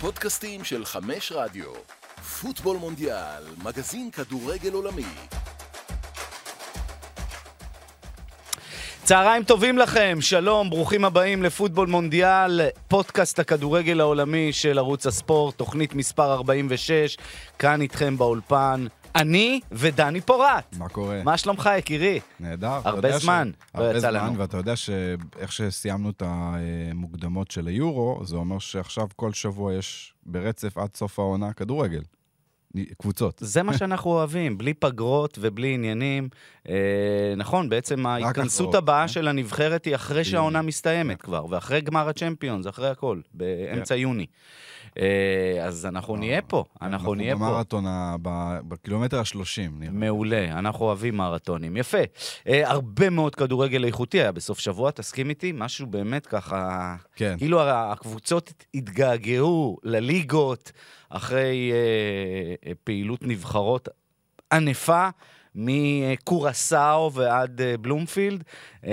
הפודקאסטים של חמש רדיו. פוטבול מונדיאל, מגזין כדורגל עולמי. צהריים טובים לכם, שלום, ברוכים הבאים לפוטבול מונדיאל, פודקאסט הכדורגל העולמי של ערוץ הספורט, תוכנית מספר 46, כאן איתכם באולפן, אני ודני פורט. מה קורה? מה שלומך, יקירי? נהדר. הרבה זמן ש... לא הרבה יצא זמן, לנו. ואתה יודע שאיך שסיימנו את המוקדמות של היורו, זה אומר שעכשיו כל שבוע יש ברצף עד סוף העונה כדורגל. קבוצות. זה מה שאנחנו אוהבים, בלי פגרות ובלי עניינים. אה, נכון, בעצם ההתכנסות הבאה אה? של הנבחרת היא אחרי שהעונה מסתיימת כבר, ואחרי גמר הצ'מפיונס, אחרי הכל, באמצע יוני. אה, אז אנחנו נהיה פה, אנחנו נהיה פה. במרתון, ה- ב- בקילומטר ה-30, נראה. מעולה, אנחנו אוהבים מרתונים. יפה. אה, הרבה מאוד כדורגל איכותי היה בסוף שבוע, תסכים איתי? משהו באמת ככה... כן. כאילו הקבוצות התגעגעו לליגות אחרי אה, אה, פעילות נבחרות ענפה. מקורסאו ועד אה, בלומפילד. אה,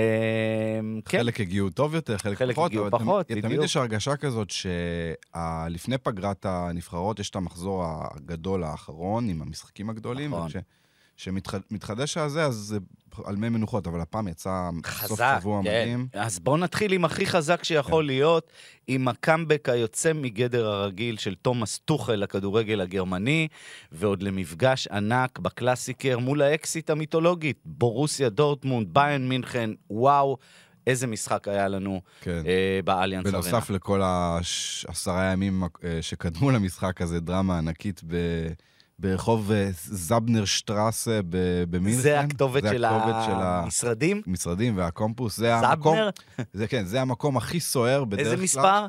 כן, חלק הגיעו טוב יותר, חלק, חלק פחות. הגיעו אבל פחות, בדיוק. תמיד יש הרגשה כזאת שלפני פגרת הנבחרות יש את המחזור הגדול האחרון עם המשחקים הגדולים. נכון. וכשמתחדש הזה, אז זה על מי מנוחות, אבל הפעם יצא סוף חזק, שבוע כן. מדהים. אז בואו נתחיל עם הכי חזק שיכול כן. להיות, עם הקאמבק היוצא מגדר הרגיל של תומאס טוחל לכדורגל הגרמני, ועוד למפגש ענק ב Klassiker מול האקסית המיתולוגית, בורוסיה דורטמונד, באיירן מינכן, וואו. איזה משחק היה לנו כן. אה, באליאנס ארנה. בנוסף לכל הש- עשרה ימים אה, שקדמו למשחק הזה, דרמה ענקית ב... ברחוב אה, זבנר שטראסה ב- במינכן. זה הכתובת זה של המשרדים? המשרדים והקמפוס. זה המקום, זבנר? זה כן, זה המקום הכי סוער בדרך כלל. איזה מספר?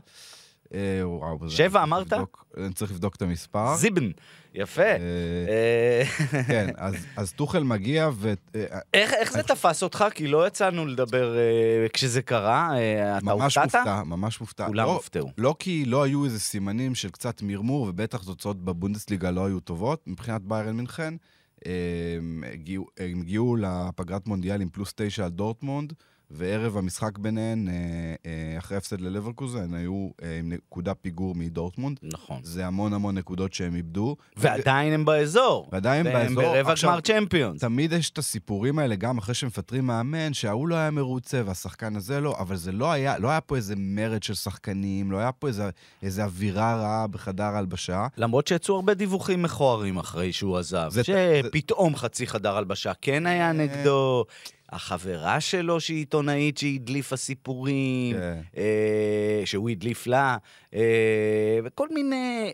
אה, וואו, שבע, אמרת? לבדוק- אני צריך לבדוק את המספר. זיבן. יפה. אה, אה, כן, אז- טוחל מגיע ו... אה, איך זה תפס אותך? כי לא יצאנו לדבר כשזה קרה. אתה ממש הופתעת? מופתע, ממש מופתע. כולם לא- הופתעו. לא כי לא היו איזה סימנים של קצת מרמור, ובטח תוצאות בבונדסליגה לא היו טובות, מבחינת ביירן מינכן. הם הגיעו לפגרת מונדיאל עם פלוס תשע על דורטמונד, וערב המשחק ביניהן, אה, אה, אחרי הפסד ללברקוזן, היו אה, עם נקודה פיגור מדורטמונד. נכון. זה המון המון נקודות שהם איבדו. ועדיין הם באזור. ועדיין הם והם באזור. ברבע עכשיו, גמר צ'מפיונס. תמיד יש את הסיפורים האלה, גם אחרי שמפטרים מאמן, שההוא לא היה מרוצה והשחקן הזה לא, אבל זה לא היה, לא היה פה איזה מרד של שחקנים, לא היה פה איזה, איזה אווירה רעה בחדר ההלבשה. למרות שיצאו הרבה דיווחים מכוערים אחרי שהוא עזב. זה- שפתאום חצי חדר הלבשה כן היה נגדו. החברה שלו שהיא עיתונאית שהדליפה סיפורים, כן. אה, שהוא הדליף לה, אה, וכל מיני...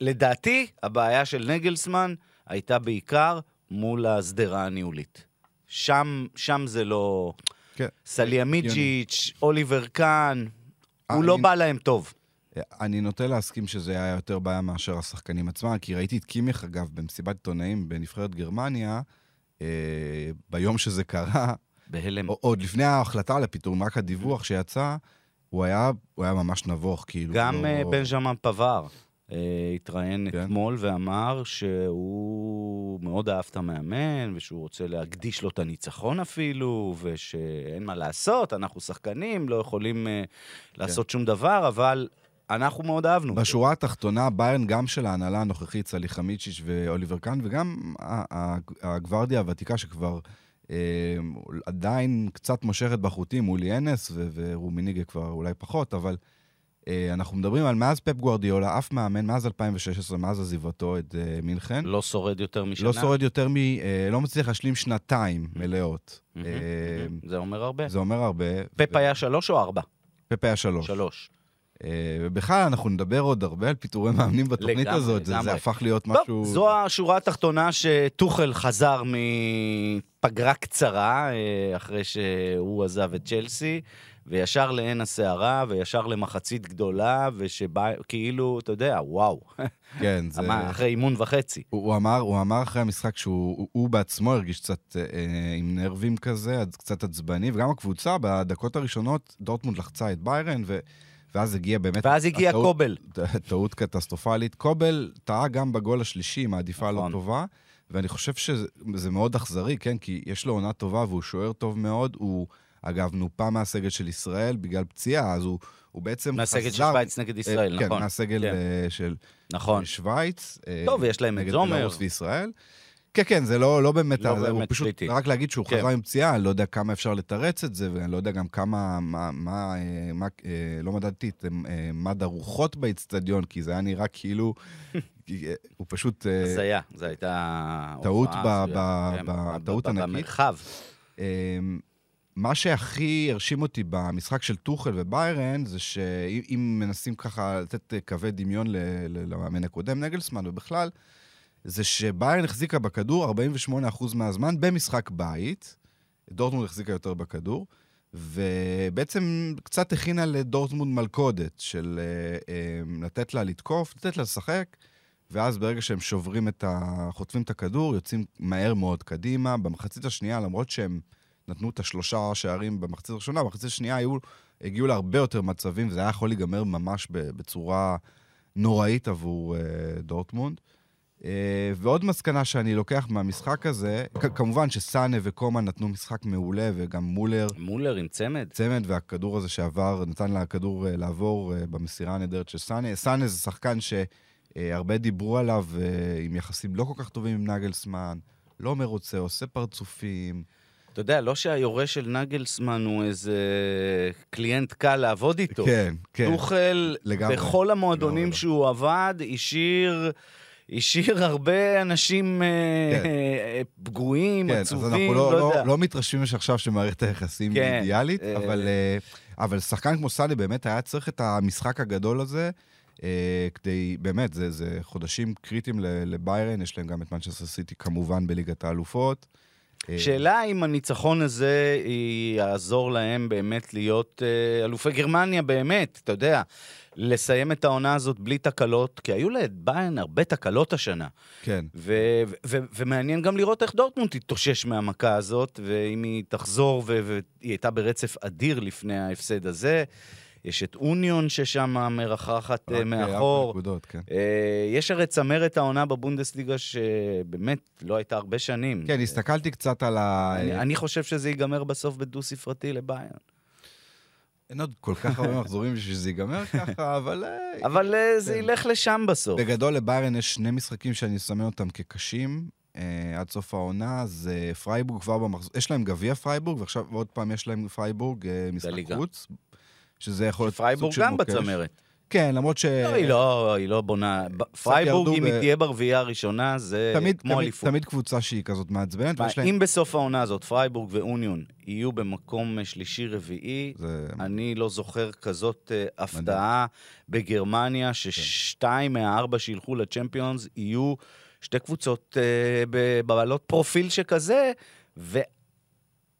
לדעתי, הבעיה של נגלסמן הייתה בעיקר מול השדרה הניהולית. שם, שם זה לא... כן. סליאמיצ'יץ', אוליבר קאן, הוא אני- לא בא להם טוב. אני נוטה להסכים שזה היה יותר בעיה מאשר השחקנים עצמם, כי ראיתי את קימיך, אגב, במסיבת עיתונאים בנבחרת גרמניה, ביום שזה קרה, בהלם. עוד לפני ההחלטה על הפיטורים, רק הדיווח שיצא, הוא היה, הוא היה ממש נבוך, כאילו. גם לא... אה, בנז'מן פבר אה, התראיין כן. אתמול ואמר שהוא מאוד אהב את המאמן, ושהוא רוצה להקדיש לו את הניצחון אפילו, ושאין מה לעשות, אנחנו שחקנים, לא יכולים אה, לעשות שום דבר, אבל אנחנו מאוד אהבנו. אותו. בשורה התחתונה, ביירן גם של ההנהלה הנוכחית, סליחמיצ'יץ' ואוליבר קאן, וגם הגוורדיה הוותיקה שכבר אה, עדיין קצת מושכת בחוטים, מולי אנס ו- ורומיניגה כבר אולי פחות, אבל אה, אנחנו מדברים על מאז פפ גוורדיולה, אף מאמן, מאז 2016, מאז עזיבתו את אה, מינכן, לא שורד יותר משנה. לא שורד יותר מ... אה, לא מצליח להשלים שנתיים מלאות. מהמם, אה, מהמם. זה אומר הרבה. זה אומר הרבה. פפ היה שלוש או ארבע? פפ היה שלוש. שלוש. אה, ובכלל, אנחנו נדבר עוד הרבה על פיטורי מאמנים בתוכנית לגמרי, הזאת. זה- לגמרי. זה הפך להיות טוב, משהו... זו השורה התחתונה שטוחל חזר מפגרה קצרה, אה, אחרי שהוא עזב את צ'לסי, וישר לעין הסערה, וישר למחצית גדולה, ושבא, כאילו, אתה יודע, וואו. כן, זה... מה, אחרי אימון וחצי. הוא, הוא, אמר, הוא אמר אחרי המשחק שהוא הוא, הוא בעצמו הרגיש קצת אה, עם נרבים כזה, קצת עצבני, וגם הקבוצה, בדקות הראשונות, דורטמונד לחצה את ביירן, ו, ואז הגיע באמת... ואז הגיע הטעות- קובל. טעות קטסטרופלית. קובל טעה גם בגול השלישי עם העדיפה הלא נכון. טובה, ואני חושב שזה זה מאוד אכזרי, כן? כי יש לו עונה טובה והוא שוער טוב מאוד, הוא אגב, נופה מהסגל של ישראל בגלל פציעה, אז הוא, הוא בעצם מהסגל של חזר... שווייץ נגד ישראל, כן, נכון. מהסגל כן. אה, של נכון. שווייץ. אה, טוב, ויש להם את נגד זומר. בלרוס וישראל. כן, כן, זה לא, לא באמת, לא הוא באמת פשוט, קריטי. רק להגיד שהוא כן. חזר עם פציעה, אני לא יודע כמה אפשר לתרץ את זה, ואני לא יודע גם כמה, מה, מה, אה, מה אה, לא מדדתי את אה, מד הרוחות באיצטדיון, כי זה היה נראה כאילו, הוא פשוט... הזיה, זו הייתה... טעות הופעה ב-. ב- כן, ב- טעות ענקית. במרחב. אמ, מה שהכי הרשים אותי במשחק של טוחל וביירן, זה שאם מנסים ככה לתת קווי דמיון למאמן הקודם, נגלסמן, ובכלל, זה שביירן החזיקה בכדור 48% מהזמן במשחק בית, דורטמונד החזיקה יותר בכדור, ובעצם קצת הכינה לדורטמונד מלכודת של אה, אה, לתת לה לתקוף, לתת לה לשחק, ואז ברגע שהם שוברים את ה... חוטפים את הכדור, יוצאים מהר מאוד קדימה. במחצית השנייה, למרות שהם נתנו את השלושה שערים במחצית הראשונה, במחצית השנייה היו, הגיעו להרבה יותר מצבים, וזה היה יכול להיגמר ממש בצורה נוראית עבור אה, דורטמונד. אה, ועוד מסקנה שאני לוקח מהמשחק הזה, כמובן שסאנה וקומן נתנו משחק מעולה, וגם מולר, מולר עם צמד. צמד, והכדור הזה שעבר, נתן לכדור אה, לעבור אה, במסירה הנהדרת של סאנה. סאנה זה שחקן שהרבה דיברו עליו, אה, עם יחסים לא כל כך טובים עם נגלסמן, לא מרוצה, עושה פרצופים. אתה יודע, לא שהיורש של נגלסמן הוא איזה client קל לעבוד איתו. כן, כן. טוחל, לגמרי. בכל המועדונים לגמרי. שהוא עבד, השאיר... השאיר הרבה אנשים אה, כן. אה, פגועים, כן, אז עצובים, אנחנו לא, לא, יודע. לא, לא מתרשמים שעכשיו שמערכת היחסים כן, היא אידיאלית, אה, אבל, אבל שחקן כמו סאנה באמת היה צריך את המשחק הגדול הזה, כדי, באמת, זה, זה חודשים קריטיים לבאיירן, יש להם גם את מנצ'סטר סיטי כמובן בליגת האלופות. אה, שאלה אם הניצחון הזה יעזור להם באמת להיות אה, אלופי גרמניה באמת, אתה יודע, לסיים את העונה הזאת בלי תקלות, כי היו לביירן הרבה תקלות השנה. כן. ו- ו- ו- ומעניין גם לראות איך דורטמונד תתאושש מהמכה הזאת, ואם היא תחזור, והיא הייתה ברצף אדיר לפני ההפסד הזה. יש את אוניון ששם מרחחת אה, רק, אה, מאחור. ארבע נקודות, כן. אה, יש הרי צמרת העונה בבונדסליגה שבאמת לא הייתה הרבה שנים. כן, הסתכלתי קצת על ה... אני, אני חושב שזה ייגמר בסוף בדו-ספרתי לביירן. אין עוד כל כך הרבה מחזורים בשביל שזה ייגמר ככה, אבל... אה, אבל אה, זה כן. ילך לשם בסוף. בגדול לביירן יש שני משחקים שאני אסמן אותם כקשים אה, עד סוף העונה, זה פרייבורג כבר במחזור, יש להם גביע פרייבורג, ועכשיו עוד פעם יש להם פרייבורג, אה, משחק. חוץ, שזה יכול להיות פרייבורג סוג של גם מוקש. בצמרת. כן, למרות ש... לא, היא לא, היא לא בונה. פרייבורג, אם ב- היא תהיה ברביעייה הראשונה, זה תמיד, כמו תמיד, אליפות. תמיד קבוצה שהיא כזאת מעצבנת, מה, להם... אם בסוף העונה הזאת פרייבורג ואוניון יהיו במקום שלישי-רביעי, זה... אני לא זוכר כזאת אה, הפתעה בגרמניה, ששתיים מהארבע שילכו לצ'מפיונס יהיו שתי קבוצות אה, ב- בעלות פרופיל שכזה,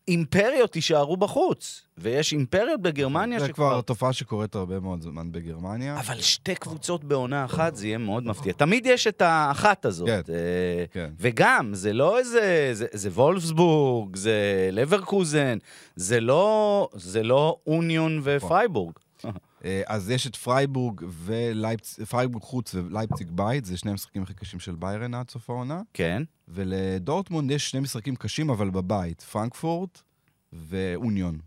ואימפריות יישארו בחוץ. ויש אימפריות בגרמניה זה שכבר... כבר תופעה שקורית הרבה מאוד זמן בגרמניה. אבל שתי קבוצות בעונה אחת, זה יהיה מאוד מפתיע. תמיד יש את האחת הזאת. כן, אה, כן. וגם, זה לא איזה... זה, זה וולפסבורג, זה לברקוזן, זה לא, זה לא אוניון ופרייבורג. אה, אז יש את פרייבורג ולייפציג, פרייבורג חוץ ולייפציג בית, זה שני המשחקים הכי קשים של ביירן עד סוף העונה. כן. ולדורטמונד יש שני משחקים קשים, אבל בבית, פרנקפורט ואוניון.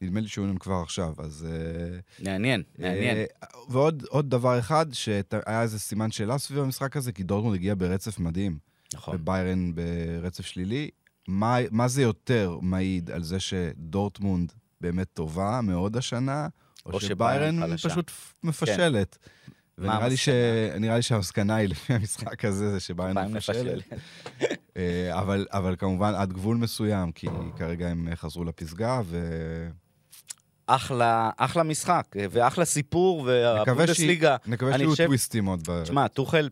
נדמה לי שאוניון כבר עכשיו, אז... אה, מעניין, מעניין. אה, ועוד עוד דבר אחד, שהיה איזה סימן שאלה סביב המשחק הזה, כי דורטמונד הגיע ברצף מדהים, נכון. וביירן ברצף שלילי. מה, מה זה יותר מעיד על זה שדורטמונד באמת טובה מאוד השנה, או, או שביירן. פשוט מפשלת? מה ונראה לי, ש... המסקנה? נראה לי שהמסקנה היא לפי המשחק הזה, זה שביירן ביירן מפשלת. מפשלת. אה, אבל, אבל כמובן עד גבול מסוים, כי כרגע הם חזרו לפסגה, ו... אחלה, אחלה משחק, ואחלה סיפור, והבונדסליגה, נקווה שיהיו חושב- טוויסטים עוד. תשמע, טוחל,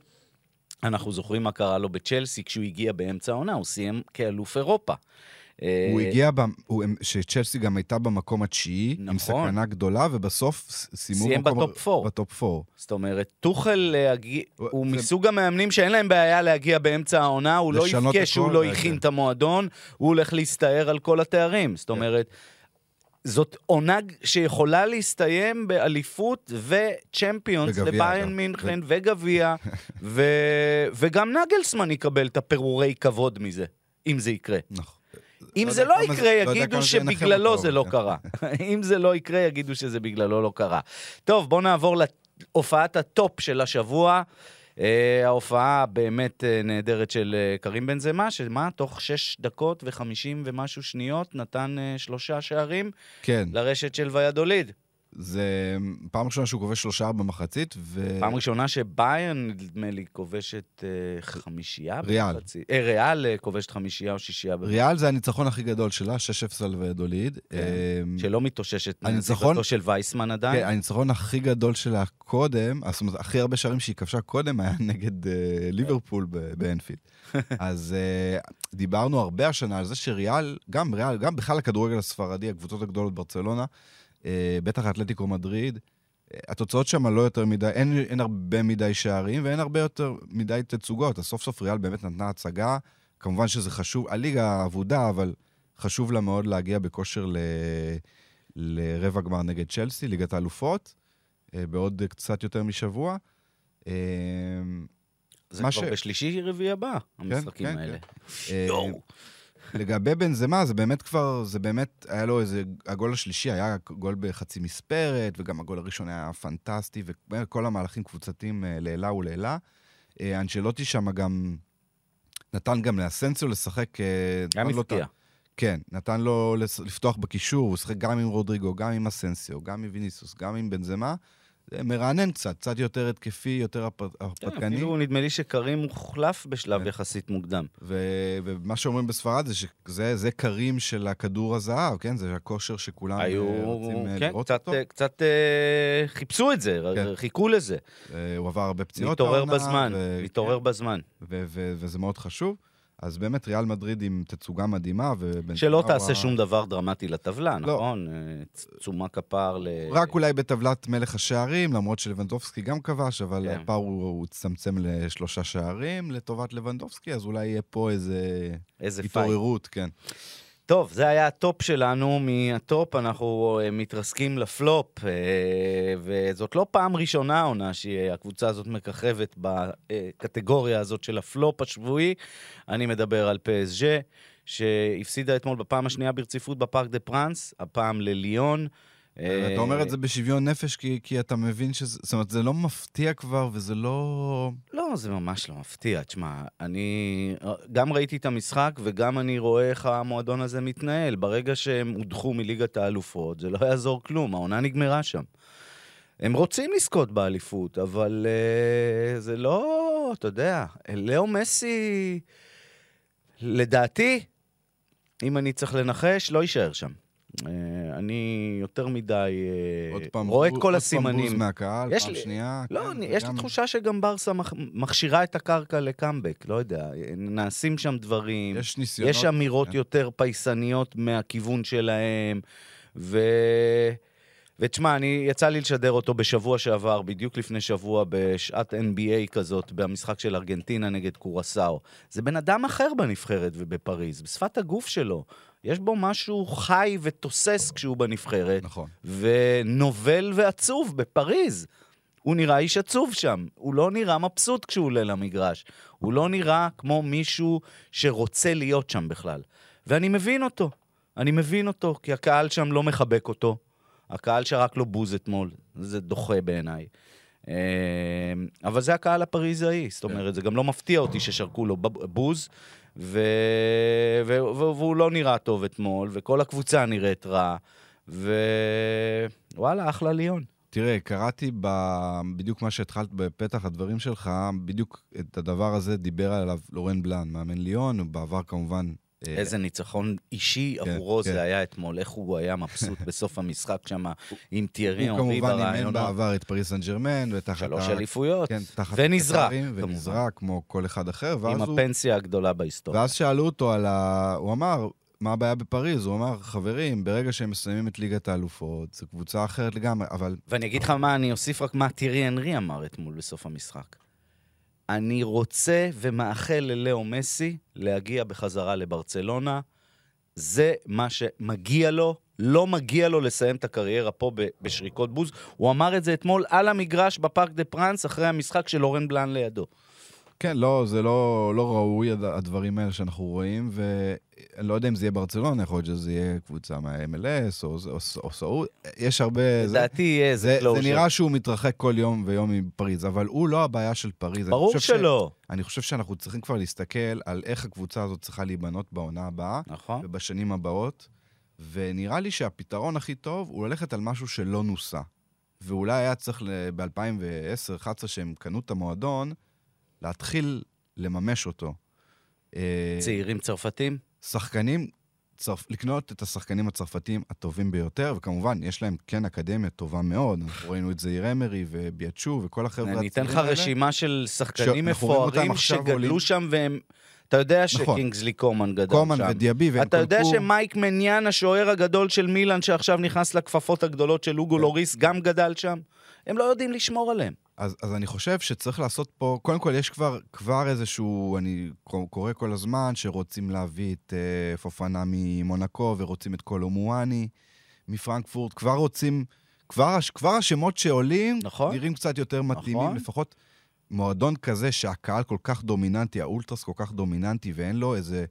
אנחנו זוכרים מה קרה לו בצ'לסי כשהוא הגיע באמצע העונה, הוא סיים כאלוף אירופה. הוא אה, הגיע. שצ'לסי גם הייתה במקום התשיעי, עם נכון. סכנה גדולה, ובסוף סיימו סיים ב Top Four. ב Top Four. זאת אומרת, טוכל להגיע, הוא- מסוג המאמנים שאין להם בעיה להגיע באמצע העונה, הוא לא יבכה על כך, שהוא לא כן. הכין את המועדון, הוא הולך להסתער על כל התארים. זאת אומרת, זאת עונה שיכולה להסתיים באליפות וצ'מפיונס לביירן גם. מינכן וגביע, ו- וגם נגלסמן יקבל את הפירורי כבוד מזה, אם זה יקרה. נכון. אם לא זה לא כמה יקרה, לא יודע יגידו זה שבגללו. זה לא קרה. אם זה לא יקרה, יגידו שזה בגללו לא קרה. טוב, בואו נעבור להופעת הטופ של השבוע. אה, ההופעה באמת אה, נהדרת של אה, קארים בנזמה, שמה, תוך שש דקות וחמישים ומשהו שניות נתן שלושה שערים כן, לרשת של ויאדוליד. זה פעם ראשונה שהוא כובש שלושה במחצית, ו... פעם ראשונה שביירן, נדמה לי, כובשת אה, חמישייה ריאל. במחצית. אה, ריאל אה, כובשת חמישייה או שישייה. במחצית. ריאל זה הניצחון הכי גדול שלה, 6-0 על ויאדוליד. כן. אמ, שלא מתאוששת הניצחון- מנזיבתו של וייסמן עדיין. כן, הניצחון הכי גדול שלה קודם, זאת אומרת, הכי הרבה שערים שהיא כבשה קודם היה נגד אה, ליברפול באנפילד. אז אה, דיברנו הרבה השנה על זה שריאל, גם ריאל, גם בכלל הכדורגל הספרדי, הקבוצות הגדולות ברצלונה, אה, בטח האתלטיקו מדריד, אה, התוצאות שם לא יותר מדי, אין, אין הרבה מדי שערים ואין הרבה יותר מדי תצוגות. אז סוף סוף ריאל באמת נתנה הצגה. כמובן שזה חשוב, הליגה אבודה, אבל חשוב לה מאוד להגיע בכושר ל... לרבע גמר נגד צ'לסי, ליגת האלופות, אה, בעוד קצת יותר משבוע. אה, זה כבר ש- בשלישי רביעי הבא, המשחקים כן, האלה. אה, יואו. לגבי בן זמה, זה באמת כבר, זה באמת, היה לו איזה, הגול השלישי היה גול בחצי מספרת, וגם הגול הראשון היה פנטסטי, וכל המהלכים קבוצתיים אה, לעילה ולעילה. אה, אנשלוטי שם גם נתן גם לאסנסיו לשחק... אה, היה נתן לו את ה- מפתיע. כן, נתן לו לפתוח בקישור, הוא שיחק גם עם רודריגו, גם עם אסנסיו, גם עם ויניסוס, גם עם בנזמה. מרענן קצת, קצת יותר התקפי, יותר כן, הרפתקני. אפילו נדמה לי שקרים הוחלף בשלב כן. יחסית מוקדם. ומה שאומרים בספרד זה שזה זה קרים של הכדור הזהב, כן? זה הכושר שכולם אה, היו, רוצים אה, כן, לראות קצת, אותו. אה, קצת חיפשו את זה, כן. חיכו לזה. הוא עבר הרבה פציעות העונה, בזמן, כן, בזמן. וזה מאוד חשוב. אז באמת, ריאל מדריד עם תצוגה מדהימה, כמובן שלא תעשה שום דבר דרמטי לטבלה, לא. נכון? אה, צ- תשומה כפר ל... רק אולי בטבלת מלך השערים, למרות שלבנדובסקי גם כבש, אבל כן. הפער הוא הוא הצטמצם לשלושה שערים לטובת לבנדובסקי, אז אולי יהיה פה איזה איזה fight. התעוררות, כן. טוב, זה היה הטופ שלנו. מהטופ אנחנו אה, מתרסקים לפלופ, אה, וזאת לא פעם ראשונה העונה שהקבוצה הזאת מככבת בקטגוריה הזאת של הפלופ השבועי. אני מדבר על פסז' שהפסידה אתמול בפעם השנייה ברציפות בפארק דה פרנס, הפעם לליון. אה, אתה אומר את זה בשוויון נפש, כי, כי אתה מבין שזה... זאת אומרת, זה לא מפתיע כבר, וזה לא... לא, זה ממש לא מפתיע. תשמע, אני גם ראיתי את המשחק וגם אני רואה איך המועדון הזה מתנהל. ברגע שהם הודחו מליגת האלופות, זה לא יעזור כלום, העונה נגמרה שם. הם רוצים לזכות באליפות, אבל uh, זה לא, אתה יודע, לאו מסי, לדעתי, אם אני צריך לנחש, לא יישאר שם. Uh, אני יותר מדי עוד פעם, רואה את כל עוד פעם בוז הסימנים. מהקהל, יש פעם לי- שנייה. לא, כן, אני, יש לי וגם- תחושה שגם ברסה מח, מכשירה את הקרקע לקאמבק, לא יודע. נעשים שם דברים, יש ניסיונות. יש אמירות כן. יותר פייסניות מהכיוון שלהם, ו... ותשמע, אני, יצא לי לשדר אותו בשבוע שעבר, בדיוק לפני שבוע, בשעת NBA כזאת, במשחק של ארגנטינה נגד קורסאו. זה בן אדם אחר בנבחרת ובפריז, בשפת הגוף שלו. יש בו משהו חי ותוסס כשהוא בנבחרת. נכון. ונובל ועצוב בפריז. הוא נראה איש עצוב שם, הוא לא נראה מבסוט כשהוא עולה למגרש. הוא לא נראה כמו מישהו שרוצה להיות שם בכלל. ואני מבין אותו, אני מבין אותו, כי הקהל שם לא מחבק אותו. הקהל שרק לו בוז אתמול, זה דוחה בעיניי. אה, אבל זה הקהל הפריזאי, זאת אומרת, זה גם לא מפתיע אותי ששרקו לו בוז, ו... ו... והוא לא נראה טוב אתמול, וכל הקבוצה נראית רע, ווואלה, אחלה ליון. תראה, קראתי ב... בדיוק מה שהתחלת בפתח הדברים שלך, בדיוק את הדבר הזה דיבר עליו לורן בלאן, מאמן ליון, ובעבר כמובן... אה, איזה ניצחון אישי כן, עבורו כן. זה היה אתמול, איך הוא היה מבסוט בסוף המשחק שם עם טיירי הוא אורי כמובן אימן ברעיונות. בעבר את פריס סן ג'רמן, ותחת שלוש אליפויות, כן, ונזרק. ונזרק כמו כל אחד אחר, ואז עם הוא... הפנסיה הגדולה בהיסטוריה. ואז שאלו אותו על ה... הוא אמר, מה הבעיה בפריז? הוא אמר, חברים, ברגע שהם מסיימים את ליגת האלופות, זו קבוצה אחרת לגמרי, אבל ואני אגיד לך מה, אני אוסיף רק מה טירי אנרי אמר אתמול בסוף המשחק. אני רוצה ומאחל ללאו מסי להגיע בחזרה לברצלונה. זה מה שמגיע לו, לא מגיע לו לסיים את הקריירה פה בשריקות בוז. הוא אמר את זה אתמול על המגרש בפארק דה פרנס, אחרי המשחק של אורן בלאן לידו. כן, לא, זה לא, לא ראוי, הד- הדברים האלה שאנחנו רואים, ואני לא יודע אם זה יהיה ברצלונה, יכול להיות שזה יהיה קבוצה מה-MLS או, או, או סעוד, יש הרבה... זה, לדעתי יהיה זה, איזה זה נראה שהוא מתרחק כל יום ויום מפריז, אבל הוא לא הבעיה של פריז. אני ברור ש- שלא. אני חושב שאנחנו צריכים כבר להסתכל על איך הקבוצה הזאת צריכה להיבנות בעונה הבאה נכון. ובשנים הבאות, ונראה לי שהפתרון הכי טוב הוא ללכת על משהו שלא נוסה. ואולי היה צריך ב-2010-2011, שהם קנו את המועדון, להתחיל לממש אותו. אה, צעירים צרפתים? שחקנים, צרפ... לקנות את השחקנים הצרפתים הטובים ביותר, וכמובן, יש להם כן אקדמיה טובה מאוד. אנחנו ראינו את זעיר אמרי וביאצ'ו וכל החבר'ה אני אתן לך האלה. רשימה של שחקנים אותם מפוארים שגדלו עולים. שם והם... אתה יודע נכון. שקינגסלי קומן גדל קומן שם. ודיאבי והם אתה יודע קולקו- שמייק מניאן, השוער הגדול של מילאן, שעכשיו נכנס לכפפות הגדולות של אוגו כן. לוריס, גם גדל שם? הם לא יודעים לשמור עליהם. אז, אז אני חושב שצריך לעשות פה, קודם כל יש כבר, כבר איזשהו, אני קורא כל הזמן, שרוצים להביא את אה, פופנה ממונקו ורוצים את קולו מואני מפרנקפורט, כבר רוצים, כבר, כבר השמות שעולים, נכון. נראים קצת יותר מתאימים, נכון. לפחות מועדון כזה שהקהל כל כך דומיננטי, האולטרס כל כך דומיננטי, ואין לו איזה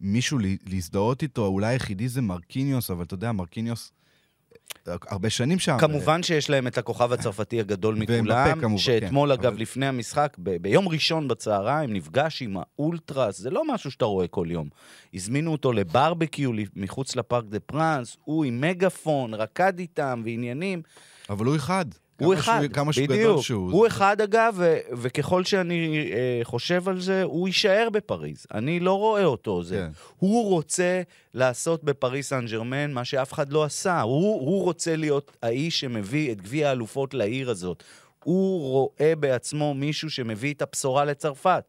מישהו לה- להזדהות איתו, אולי היחידי זה מרקיניוס, אבל אתה יודע, מרקיניוס הרבה שנים שם. כמובן שיש להם את הכוכב הצרפתי הגדול מכולם, כמובן, שאתמול, כן, אגב, אבל- לפני המשחק, ב- ביום ראשון בצהריים, נפגש עם האולטרס, זה לא משהו שאתה רואה כל יום. הזמינו אותו לברבקיו מחוץ לפארק דה פרנס, הוא עם מגפון, רקד איתם ועניינים. אבל הוא אחד. הוא אחד, שהוא, כמה שהוא גדול בדיוק. שהוא. הוא אחד, אגב, ו- וככל שאני אה, חושב על זה, הוא יישאר בפריז. אני לא רואה אותו. זה. כן. הוא רוצה לעשות בפריס סן ג'רמן מה שאף אחד לא עשה. הוא, הוא רוצה להיות האיש שמביא את גביע האלופות לעיר הזאת. הוא רואה בעצמו מישהו שמביא את הבשורה לצרפת.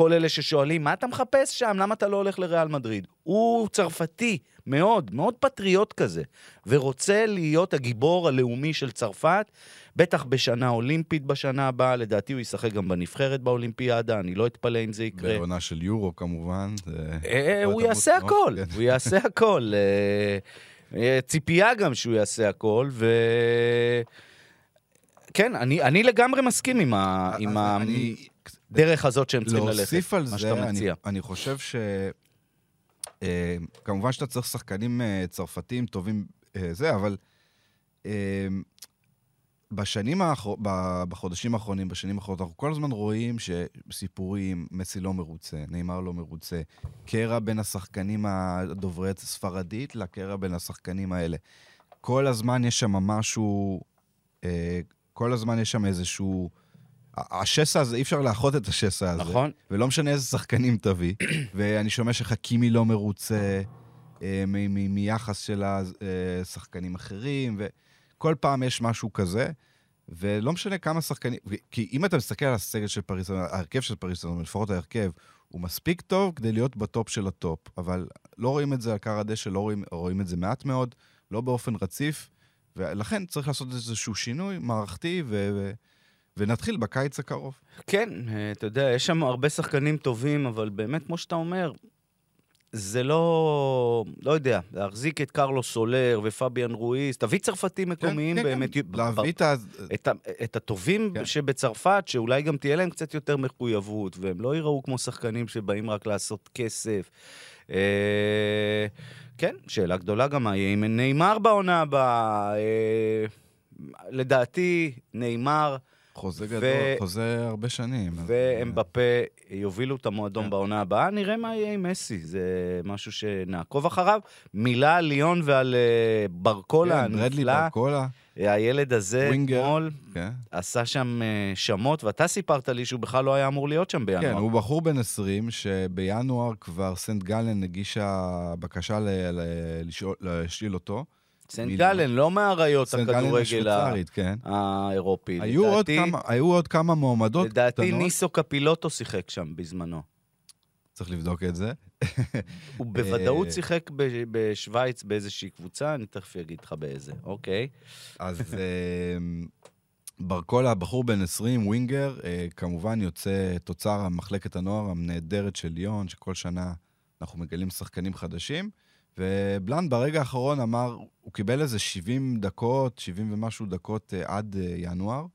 כל אלה ששואלים, מה אתה מחפש שם? למה אתה לא הולך לריאל מדריד? הוא צרפתי, מאוד, מאוד פטריוט כזה, ורוצה להיות הגיבור הלאומי של צרפת, בטח בשנה אולימפית בשנה הבאה, לדעתי הוא ישחק גם בנבחרת באולימפיאדה, אני לא אתפלא אם זה יקרה. בעונה של יורו כמובן. זה- אה, עוד הוא יעשה הכל, כן. הוא יעשה הכל. אה, אה, ציפייה גם שהוא יעשה הכל, ו... כן, אני, אני לגמרי מסכים עם, ה, עם אני- הדרך הזאת שהם צריכים ללכת. להוסיף על זה, אני. אני חושב ש... אה, כמובן שאתה צריך שחקנים אה, צרפתים טובים, אה, זה, אבל אה, בשנים האחר... בחודשים האחרונים, בשנים האחרונות, אנחנו כל הזמן רואים שסיפורים, מסי לא מרוצה, נאמר לא מרוצה, קרע בין השחקנים הדוברי ספרדית לקרע בין השחקנים האלה. כל הזמן יש שם משהו, אה, כל הזמן יש שם איזשהו... השסע הזה, אי אפשר לאחות את השסע הזה. נכון? ולא משנה איזה שחקנים תביא. ואני שומע שחכימי לא מרוצה אה, מ- מ- מיחס של השחקנים אחרים, וכל פעם יש משהו כזה. ולא משנה כמה שחקנים, כי אם אתה מסתכל על הסגל של פריס, ההרכב של פריס, לפחות ההרכב, הוא מספיק טוב כדי להיות בטופ של הטופ, אבל לא רואים את זה על כר הדשא, לא רואים, רואים את זה מעט מאוד, לא באופן רציף, ולכן צריך לעשות איזשהו שינוי מערכתי, ו, ו, ונתחיל בקיץ הקרוב. כן, אה, אתה יודע, יש שם הרבה שחקנים טובים, אבל באמת, כמו שאתה אומר, זה לא, לא יודע, להחזיק את קרלוס סולר ופביאן רואיס, תביא צרפתים מקומיים כן, כן, באמת. כן. להביא את ה... את, את הטובים כן. שבצרפת, שאולי גם תהיה להם קצת יותר מחויבות, והם לא ייראו כמו שחקנים שבאים רק לעשות כסף. אה, כן, שאלה גדולה גם מה יהיה עם נאמר בעונה הבאה. אה, לדעתי, נאמר חוזה ו- גדול, חוזה הרבה שנים. אז, ואמבפה יובילו את המועדון כן. בעונה הבאה, נראה מה יהיה עם מסי, זה משהו שנעקוב אחריו. מילה על ליון ועל אה, ברקולה כן, ברדלי הנפלא. ברקולה, הילד הזה. אתמול כן. עשה שם אה, שמות, ואתה סיפרת לי שהוא בכלל לא היה אמור להיות שם בינואר. כן, הוא בחור בן 20, שבינואר כבר סנט גלן הגישה בקשה לשאול- להשאיל אותו. סנט. גלן, לא מהאריות הכדורגל כן. האירופי. היו עוד לדעתי- כמה- היו עוד כמה מועמדות לדעתי קטנות. ניסו קפילוטו שיחק שם בזמנו. צריך לבדוק את זה. הוא בוודאות אה, שיחק בשוויץ באיזושהי קבוצה, אני תכף אגיד לך באיזה. אוקיי. אז אה, ברקולה, בחור בן 20, ווינגר, אה, כמובן יוצא תוצר מחלקת הנוער הנהדרת של ליון, שכל שנה אנחנו מגלים שחקנים חדשים. ובלנד ברגע האחרון אמר, הוא קיבל איזה 70 דקות, 70 ומשהו דקות אה, עד אה, ינואר,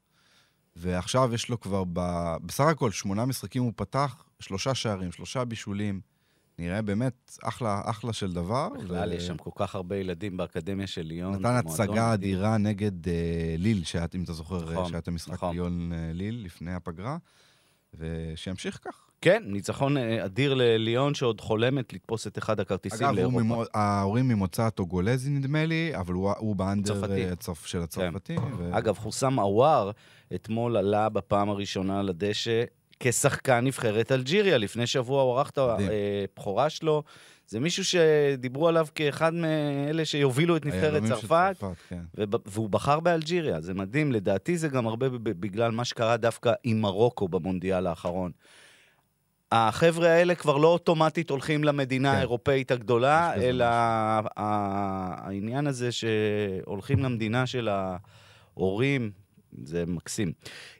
ועכשיו יש לו כבר, ב... בסך הכל, שמונה משחקים הוא פתח, שלושה שערים, שלושה בישולים. נראה באמת אחלה, אחלה של דבר. בכלל, יש שם כל כך הרבה ילדים באקדמיה של ליון. נתן הצגה. אדירה נגד אה, ליל, שאת, אם אתה זוכר, נכון, שהיה את המשחק נכון. ליון אה, ליל לפני הפגרה, ושימשיך כך. כן, ניצחון אה, אדיר לליון שעוד חולמת לתפוס את אחד הכרטיסים אגב, לאירופה. ממו, ההורים ממוצא טוגולזי נדמה לי, אבל הוא, הוא באנדר צרפתי. אה, צרפ, של הצרפתי. ו... אגב, חוסם עוואר אתמול עלה בפעם הראשונה לדשא כשחקן נבחרת אלג'יריה. לפני שבוע הוא ערך את מדהים. הבכורה שלו. זה מישהו שדיברו עליו כאחד מאלה שיובילו את נבחרת צרפת, צרפת, כן. והוא בחר באלג'יריה. זה מדהים. לדעתי זה גם הרבה בגלל מה שקרה דווקא עם מרוקו במונדיאל האחרון. החבר'ה האלה כבר לא אוטומטית הולכים למדינה כן. האירופאית הגדולה, אלא ה- העניין הזה שהולכים למדינה של ההורים, זה מקסים.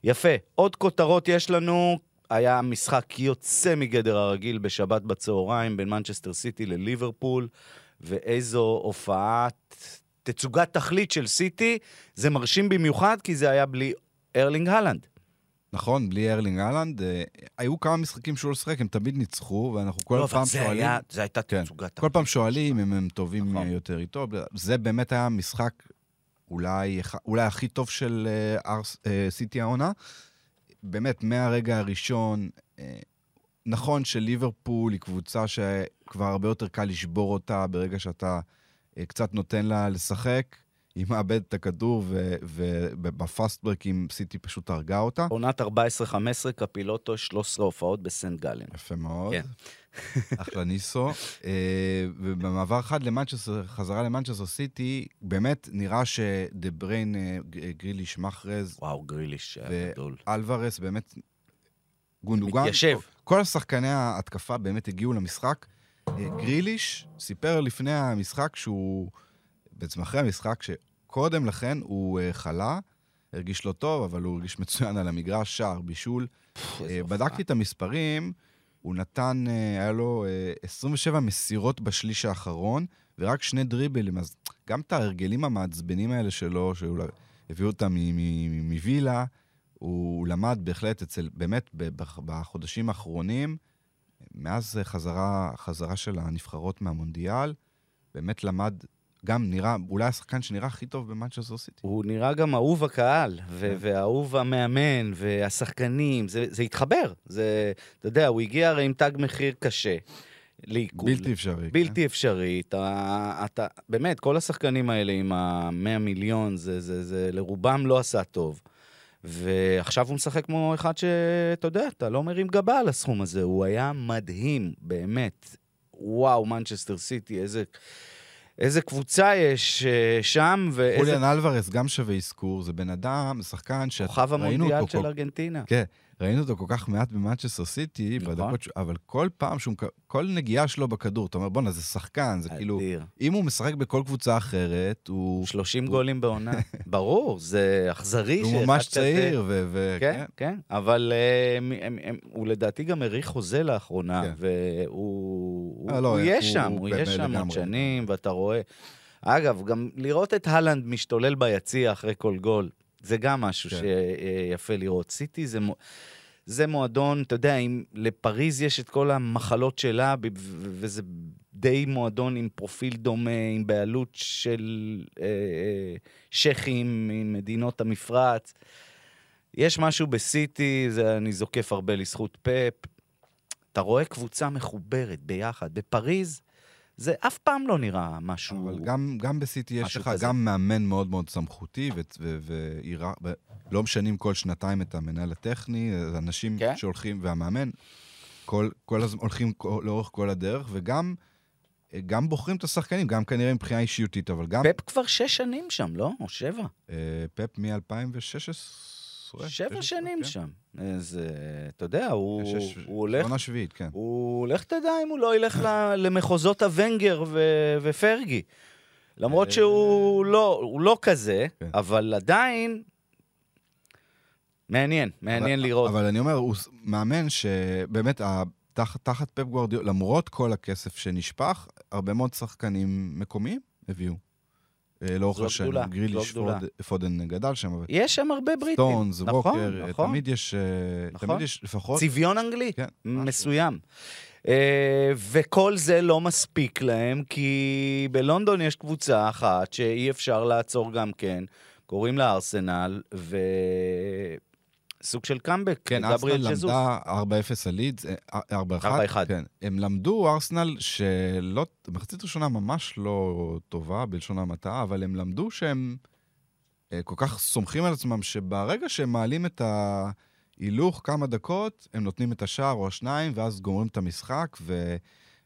יפה, עוד כותרות יש לנו. היה משחק יוצא מגדר הרגיל בשבת בצהריים בין מנצ'סטר סיטי לליברפול, ואיזו הופעת, תצוגת תכלית של סיטי. זה מרשים במיוחד כי זה היה בלי ארלינג הולאנד. נכון, בלי ארלינג הולאנד. אה, היו כמה משחקים שהוא לא שיחק, הם תמיד ניצחו, ואנחנו כל לא, פעם אבל שואלים... היה, זה הייתה כן. תצוגת כל. פעם שואלים אם הם טובים נכון. נכון. יותר איתו. זה באמת היה משחק אולי, אולי הכי טוב של אה, ארס- אה, סיטי העונה. באמת, מהרגע הראשון, אה, נכון שליברפול היא קבוצה שכבר הרבה יותר קל לשבור אותה ברגע שאתה אה, קצת נותן לה לשחק. היא מאבדת את הכדור, ובפאסט-ברקים סיטי פשוט הרגה אותה. עונת 14-15, קפילוטו, 13 הופעות בסנט גלן. יפה מאוד. כן. אחלה ניסו. אה, ובמעבר חד למנצ'סטר, חזרה למנצ'סטר סיטי, באמת נראה שדה בריינה, אה, ג- גריליש, מחרז, וואו, גריליש היה גדול. אלברס, באמת, גונדואן. מתיישב. כל השחקני ההתקפה באמת הגיעו למשחק. אה, גריליש סיפר לפני המשחק שהוא, בעצם אחרי המשחק, שקודם לכן הוא אה, חלה, הרגיש לא טוב, אבל הוא הרגיש מצוין על המגרש, שער, בישול. אה. בדקתי את המספרים, הוא נתן, אה, היה לו אה, 27 מסירות בשליש האחרון, ורק שני דריבלים, אז גם את ההרגלים המעצבנים האלה שלו, שאולי הביאו אותם מווילה, הוא למד בהחלט אצל, באמת, בחודשים האחרונים, מאז חזרה, חזרה של הנבחרות מהמונדיאל, באמת למד, גם נראה, אולי השחקן שנראה הכי טוב במנצ'סטר סיטי. הוא נראה גם אהוב הקהל, ו- כן. ואהוב המאמן, והשחקנים, זה, זה התחבר. זה, אתה יודע, הוא הגיע הרי עם תג מחיר קשה לעיכול. בלתי אפשרי. כן? בלתי אפשרי. אתה, אתה, באמת, כל השחקנים האלה עם ה-100 מיליון, זה, זה, זה לרובם לא עשה טוב. ועכשיו הוא משחק כמו אחד שאתה יודע, אתה לא מרים גבה על הסכום הזה. הוא היה מדהים, באמת. וואו, מנצ'סטר סיטי, איזה, איזה קבוצה יש אה, שם, ואיזה חוליאן אלוורס גם שווה אזכור, זה בן אדם, שחקן כוכב שראינו המונדיאל אותו של כל ארגנטינה. כן, ראינו אותו כל כך מעט במנצ'סטר סיטי, נכון. בדקות, ש- אבל כל פעם שהוא, כל נגיעה שלו בכדור, אתה אומר, בואנה, זה שחקן, זה כאילו, אדיר. אם הוא משחק בכל קבוצה אחרת, הוא, 30 גולים בעונה. ברור, זה אכזרי הוא ממש כזה- צעיר, ו... ו- כן, כן, אבל אה, הם- הם- הם- הוא לדעתי גם האריך חוזה לאחרונה, כן. והוא אה, הוא- לא, הוא הוא- יהיה הוא שם, הוא יהיה שם עוד. שנים, ואתה רואה... אגב, גם לראות את הלנד משתולל ביציע אחרי כל גול, זה גם משהו כן. שיפה לראות. סיטי זה... זה מועדון, אתה יודע, אם לפריז יש את כל המחלות שלה, וזה די מועדון עם פרופיל דומה, עם בעלות של אה, אה, שכים ממדינות המפרץ. יש משהו בסיטי, זה אני זוקף הרבה לזכות פאפ. אתה רואה קבוצה מחוברת ביחד. בפריז, זה אף פעם לא נראה משהו... אבל גם, גם בסיטי יש לך כזה. גם מאמן מאוד מאוד סמכותי, ו- ו- ועירה- ו- לא משנים כל שנתיים את המנהל הטכני, אנשים כן. שהולכים, והמאמן, כל, כל הזמן הולכים כל, לאורך כל הדרך, וגם גם בוחרים את השחקנים, גם כנראה מבחינה אישיותית, אבל גם פאפ כבר שש שנים שם, לא? או שבע? אה, פפ מ-2016. שבע שנים שם. אז אתה יודע, הוא, שש- הוא הולך... עונה שביעית, כן. הוא, לך תדע אם הוא לא ילך למחוזות הוונגר ו- ופרגי. למרות אה, שהוא לא, לא כזה, כן. אבל עדיין... מעניין, מעניין אבל- לראות. אבל אני אומר, הוא מאמן שבאמת, ה- תחת, תחת פפ גווארדיולה, למרות כל הכסף שנשפך, הרבה מאוד שחקנים מקומיים הביאו. אה, לאורך השנים. גריליש. פוד- פודן גדל שם, יש שם הרבה בריטים. סטונס, נכון, ווקר, אה, נכון. תמיד יש, אה, נכון. תמיד יש לפחות... צביון אנגלי כן. מסוים. וכל זה לא מספיק להם, כי בלונדון יש קבוצה אחת שאי אפשר לעצור גם כן, קוראים לה ארסנל, וסוג של קאמבק, כן, ארסנל ז'זוס. למדה 4-0 על לידס, אה, 4-1. 4-1. כן. הם למדו, ארסנל, שלא, מחצית ראשונה ממש לא טובה, בלשון המעטה, אבל הם למדו שהם אה, כל כך סומכים על עצמם, שברגע שהם מעלים את ההילוך כמה דקות, הם נותנים את השער או השניים, ואז גומרים את המשחק, ו...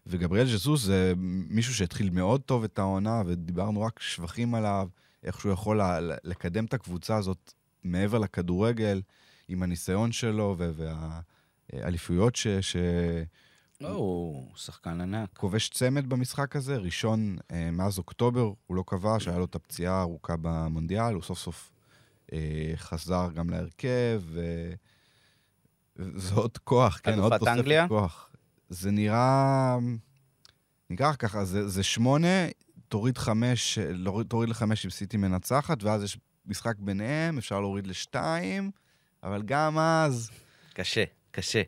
וגבריאל ז'סוס זה מישהו שהתחיל מאוד טוב את העונה, ודיברנו רק שבחים עליו, איך שהוא יכול לקדם את הקבוצה הזאת מעבר לכדורגל, עם הניסיון שלו והאליפויות ש... ש... לא, הוא שחקן ענק. כובש צמד במשחק הזה, ראשון אה, מאז אוקטובר, הוא לא כבש, היה לו את הפציעה הארוכה במונדיאל, הוא סוף סוף אה, חזר גם להרכב, ו... זה עוד כוח, כן, עוד תוספת אנגליה? כוח. זה נראה... נקרא ככה, זה, זה שמונה, תוריד חמש, להוריד- תוריד לחמש אם סיטי מנצחת, ואז יש משחק ביניהם, אפשר להוריד לשתיים, אבל גם אז... קשה, קשה.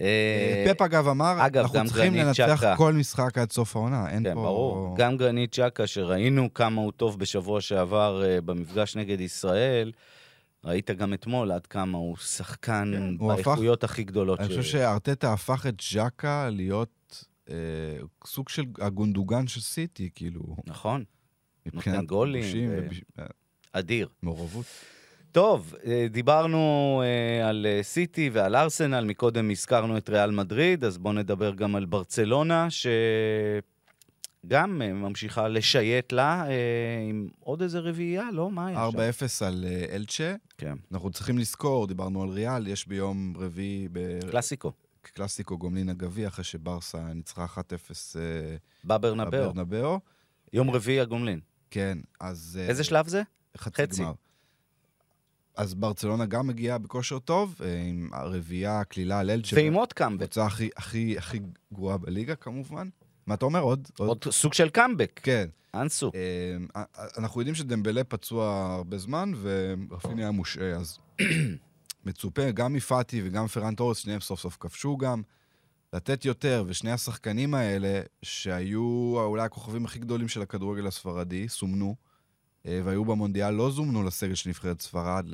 אה, פפ אגב אמר, אגב, אנחנו צריכים לנצח צ'קה. כל משחק עד סוף העונה, אין כן, פה... ברור. גם גרנית צ'קה, שראינו כמה הוא טוב בשבוע שעבר אה, במפגש נגד ישראל, ראית גם אתמול עד כמה הוא שחקן כן, הוא הפך- באיכויות הכי גדולות. אני ש- חושב שארטטה הפך את ז'קה להיות אה, סוג של הגונדוגן של סיטי, כאילו, נכון, מבחינת גולים ו- אה, אדיר. מעורבות. טוב, אה, דיברנו אה, על אה, סיטי ועל ארסנל, מקודם הזכרנו את ריאל מדריד, אז בואו נדבר גם על ברצלונה, שגם ממשיכה לשייט לה עם עוד איזה רביעייה, לא? מה היה 4-0 שם? על אה, אלצ'ה. כן, אנחנו צריכים לזכור, דיברנו על ריאל, יש ביום רביעי קלאסיקו, בקלאסיקו גומלין הגביע, אחרי שברסה ניצחה 1-0 אה, בברנבאו. בברנבאו. יום רביעי הגומלין. כן, אז... איזה שלב זה? חצי חצי. גמר. אז ברצלונה גם מגיעה בכושר טוב, אה, עם הרביעייה, קלילה על אלצ'ה. ועם עוד קאמבק. הקבוצה הכי, הכי, הכי גרועה בליגה כמובן. מה אתה אומר? עוד? עוד סוג של קאמבק. כן. אנסו. אה, אנחנו יודעים שדמבלה פצוע הרבה זמן, ורפיניה היה מושעה, אז מצופה גם מפאטי וגם פרן טורס, שניהם סוף סוף כבשו גם, לתת יותר, ושני השחקנים האלה, שהיו אולי הכוכבים הכי גדולים של הכדורגל הספרדי, סומנו, אה, והיו במונדיאל, לא זומנו לסגל של נבחרת ספרד,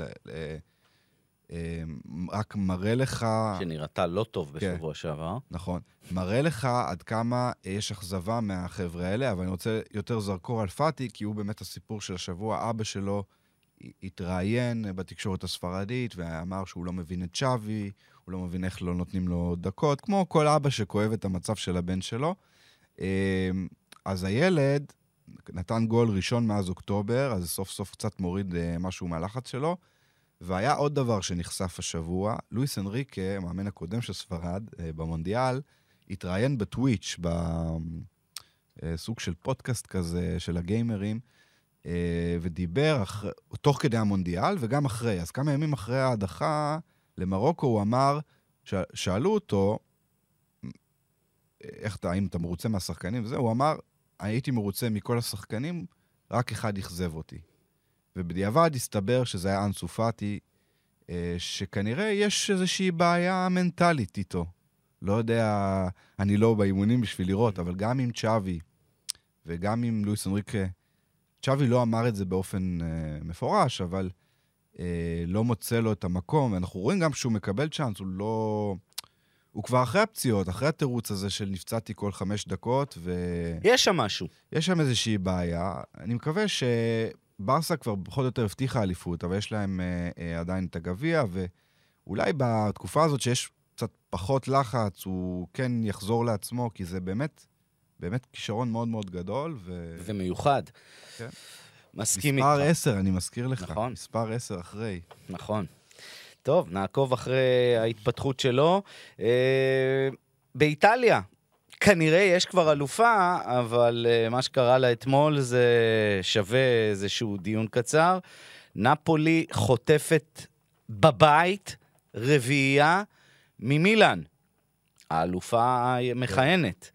אה, רק מראה לך... שנראתה לא טוב כן. בשבוע שעבר. נכון. מראה לך עד כמה יש אכזבה מהחבר'ה האלה, אבל אני רוצה יותר זרקור על פאטי, כי הוא באמת הסיפור של השבוע. אבא שלו התראיין בתקשורת הספרדית ואמר שהוא לא מבין את שווי, הוא לא מבין איך לא נותנים לו דקות, כמו כל אבא שכואב את המצב של הבן שלו. אה, אז הילד נתן גול ראשון מאז אוקטובר, אז סוף סוף קצת מוריד אה, משהו מהלחץ שלו. והיה עוד דבר שנחשף השבוע, לואיס אנריקה, המאמן הקודם של ספרד אה, במונדיאל, התראיין בטוויץ', בסוג של פודקאסט כזה של הגיימרים, אה, ודיבר אח... תוך כדי המונדיאל וגם אחרי. אז כמה ימים אחרי ההדחה למרוקו הוא אמר, ש... שאלו אותו, איך אתה, האם אתה מרוצה מהשחקנים וזה, הוא אמר, הייתי מרוצה מכל השחקנים, רק אחד אכזב אותי. ובדיעבד הסתבר שזה היה אנסו פאטי, אה, שכנראה יש איזושהי בעיה מנטלית איתו. לא יודע, אני לא באימונים בשביל לראות, אבל גם עם צ'אבי וגם עם לואיס אנריקה, צ'אבי לא אמר את זה באופן אה, מפורש, אבל אה, לא מוצא לו את המקום, ואנחנו רואים גם שהוא מקבל צ'אנס, הוא לא... הוא כבר אחרי הפציעות, אחרי התירוץ הזה של נפצעתי כל חמש דקות, ו... יש שם משהו. יש שם איזושהי בעיה. אני מקווה שברסה כבר פחות או יותר הבטיחה אליפות, אבל יש להם אה, אה, עדיין את הגביע, ואולי בתקופה הזאת שיש קצת פחות לחץ, הוא כן יחזור לעצמו, כי זה באמת, באמת כישרון מאוד מאוד גדול. ו... ומיוחד. כן. מסכים איתך. מספר 10, אני מזכיר לך. נכון. מספר 10 אחרי. נכון. טוב, נעקוב אחרי ההתפתחות שלו. אה, באיטליה, כנראה יש כבר אלופה, אבל אה, מה שקרה לה אתמול זה שווה איזשהו דיון קצר. נפולי חוטפת בבית רביעייה ממילאן, האלופה המכהנת.